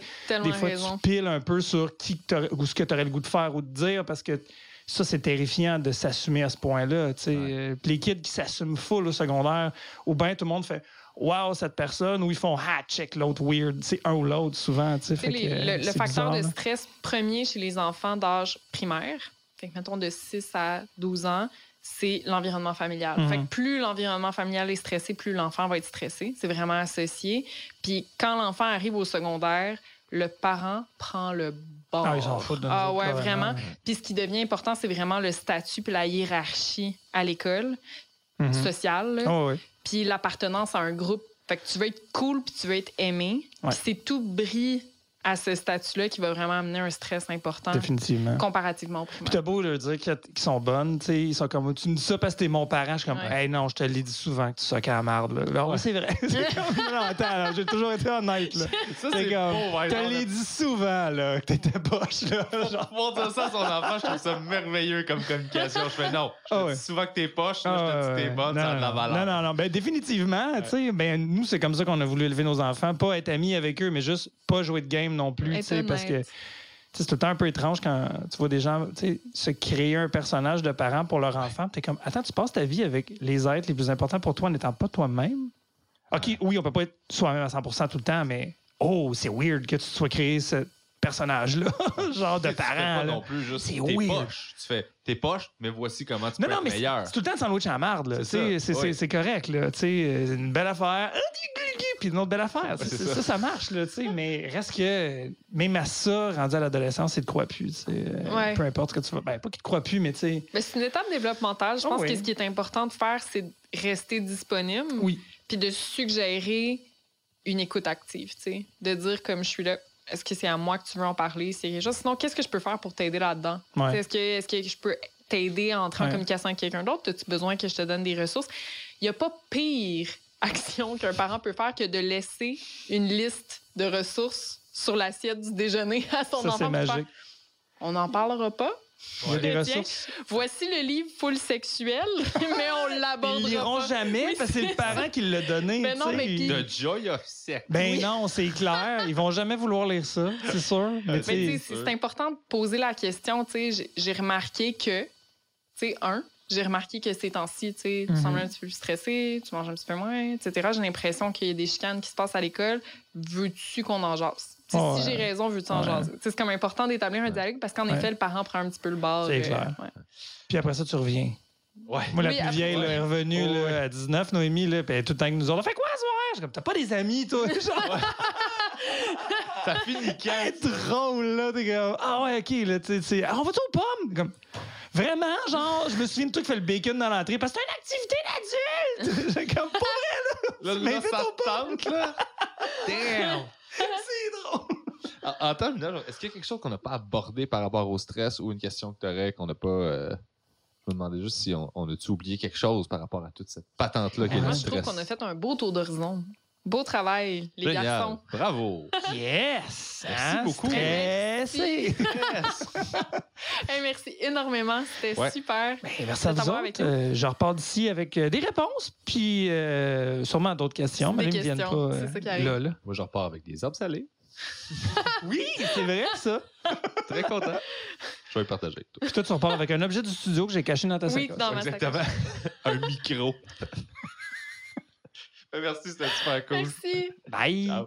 des fois,
raison.
tu piles un peu sur qui que t'aurais- ou ce que tu aurais le goût de faire ou de dire parce que ça, c'est terrifiant de s'assumer à ce point-là. tu sais.
Ouais.
Euh, puis les kids qui s'assument full au secondaire, ou bien tout le monde fait Wow, cette personne, ou ils font Ah, check l'autre weird. C'est un ou l'autre souvent. Fait
les-
que,
le, le facteur
bizarre,
de stress premier chez les enfants d'âge primaire, fait que mettons de 6 à 12 ans, c'est l'environnement familial.
Mhm.
Fait que plus l'environnement familial est stressé, plus l'enfant va être stressé. C'est vraiment associé. Puis quand l'enfant arrive au secondaire, le parent prend le bord.
Ah, ils s'en foutent de
Ah ouais, vraiment. Puis ce qui devient important, c'est vraiment le statut puis la hiérarchie à l'école
Mhm.
sociale. là
Ah ouais.
Puis l'appartenance à un groupe. Fait que tu veux être cool puis tu veux être aimé.
Ouais.
Puis c'est tout bris à ce statut-là qui va vraiment amener un stress important
Définitivement.
comparativement au
Puis t'as beau leur dire qu'ils sont bonnes, tu sais, ils sont comme, tu me dis ça parce que t'es mon parent. Je suis comme,
Ouais.
hey non, je te l'ai dit souvent que tu sois à la marde. Là. Ouais, c'est vrai. C'est comme, non, attends, j'ai toujours été honnête. Là.
Ça,
C'est comme,
beau,
je te l'ai dit souvent là, que t'étais poche. Là, genre.
Pour dire ça à son enfant, je trouve ça merveilleux comme communication. Je fais non. Je te
Ah ouais.
dis souvent que t'es poche, là,
Ah,
je te dis que
ouais.
t'es bonne,
non,
ça a de la
non,
valeur.
Non, non, non. Ben, définitivement, tu sais, ben, nous, c'est comme ça qu'on a voulu élever nos enfants. Pas être amis avec eux, mais juste pas jouer de game non plus. tu sais, Parce que c'est tout le temps un peu étrange quand tu vois des gens se créer un personnage de parent pour leur enfant. Tu es comme, attends, tu passes ta vie avec les êtres les plus importants pour toi en n'étant pas toi-même? OK, oui, on peut pas être soi-même à 100 tout le temps, mais oh, c'est weird que tu te sois créé ce personnage-là, genre de parent.
non plus juste
C'est
t'es
weird.
poche. Tu fais t'es poche, mais voici comment tu
Non,
peux
non,
être
mais c'est
meilleur.
c'est tout le temps le sandwich à la marde. là.
C'est
correct. Là. Tu sais, euh, une belle affaire. Puis une autre belle affaire. Ça,
ça.
marche. Là, tu sais, mais reste que même à ça, rendu à l'adolescence, il te croit plus. Euh,
Ouais.
Peu importe ce que tu vas. Ben, pas qu'il te croit plus, mais tu sais.
Mais c'est une étape développementale. Je
Ah
pense
oui.
que ce qui est important de faire, c'est de rester disponible
Oui.
puis de suggérer une écoute active. tu sais. De dire comme je suis là, est-ce que c'est à moi que tu veux en parler? C'est quelque chose. Sinon, qu'est-ce que je peux faire pour t'aider là-dedans?
Ouais.
Est-ce que, est-ce que je peux t'aider à entrer
Ouais.
en communication avec quelqu'un d'autre? As-tu besoin que je te donne des ressources? Il n'y a pas pire action qu'un parent peut faire que de laisser une liste de ressources sur l'assiette du déjeuner à son
Ça,
enfant.
c'est
pour faire,
magique.
On n'en parlera pas,
Il y a des
Tiens,
ressources.
Voici le livre full sexuel, mais on
Ils
l'abordera
l'iront
pas.
jamais
Oui,
parce que c'est le parent qui l'a donné.
Ben non, mais
il-
puis-
The Joy of Sex.
Ben
Oui.
non, c'est clair. Ils vont jamais vouloir lire ça, c'est sûr. Mais sais,
c'est important de poser la question. tu sais, J'ai remarqué que, tu sais, un, j'ai remarqué que ces temps-ci, tu sais, tu
Mhm.
sembles un petit peu plus stressé, tu manges un petit peu moins, etc. J'ai l'impression qu'il y a des chicanes qui se passent à l'école. Veux-tu qu'on en jase? Si j'ai raison, veux-tu en
Ouais.
jaser? C'est comme important d'établir un dialogue parce qu'en
Ouais.
effet, le parent prend un petit peu le bord.
C'est clair.
ouais.
Puis après ça, tu reviens.
Ouais.
Moi, la
Oui,
plus
après-
vieille, là, est revenue
Oh,
là,
ouais.
à 19, Noémie, là, puis elle est tout le temps avec nous autres. On fait quoi ce soir? Je suis comme, t'as pas des amis, toi? Genre,
Ça finit quand?
c'est drôle, là. T'es comme, ah ouais, ok, là, tu sais, on va-tu aux pommes? Comme, vraiment, genre, je me souviens de toi qui fait le bacon dans l'entrée parce que c'est une activité d'adulte! J'ai comme, pas
Là,
Mais
là,
fais
ça tente, là. Damn!
C'est drôle!
En, en terminant, est-ce qu'il y a quelque chose qu'on n'a pas abordé par rapport au stress ou une question que tu aurais qu'on n'a pas. euh, Je me demandais juste si on, on a-tu oublié quelque chose par rapport à toute cette patente-là qu'est
Ah,
Moi,
le
je trouve
stress?
qu'on a fait un beau tour d'horizon. Beau travail, les
Génial.
garçons.
Bravo!
Yes!
Merci
hein,
beaucoup.
stressé.
Hey, merci énormément. C'était
Ouais.
super.
Ben, merci à vous autres.
avec nous.
Euh, je repars d'ici avec euh, des réponses, puis euh, sûrement d'autres questions.
Des
Mais ne viennent
questions,
pas
c'est
euh,
ça qui arrive.
là, là.
Moi, je repars avec des arbres salés.
Oui, c'est vrai, ça.
Très content. Je vais le partager avec toi.
Puis toi, tu repars avec un objet du studio que j'ai caché dans ta
Oui,
sacoche.
dans ma
Exactement. un micro. Merci, c'était super cool.
Merci.
Bye!
Ciao.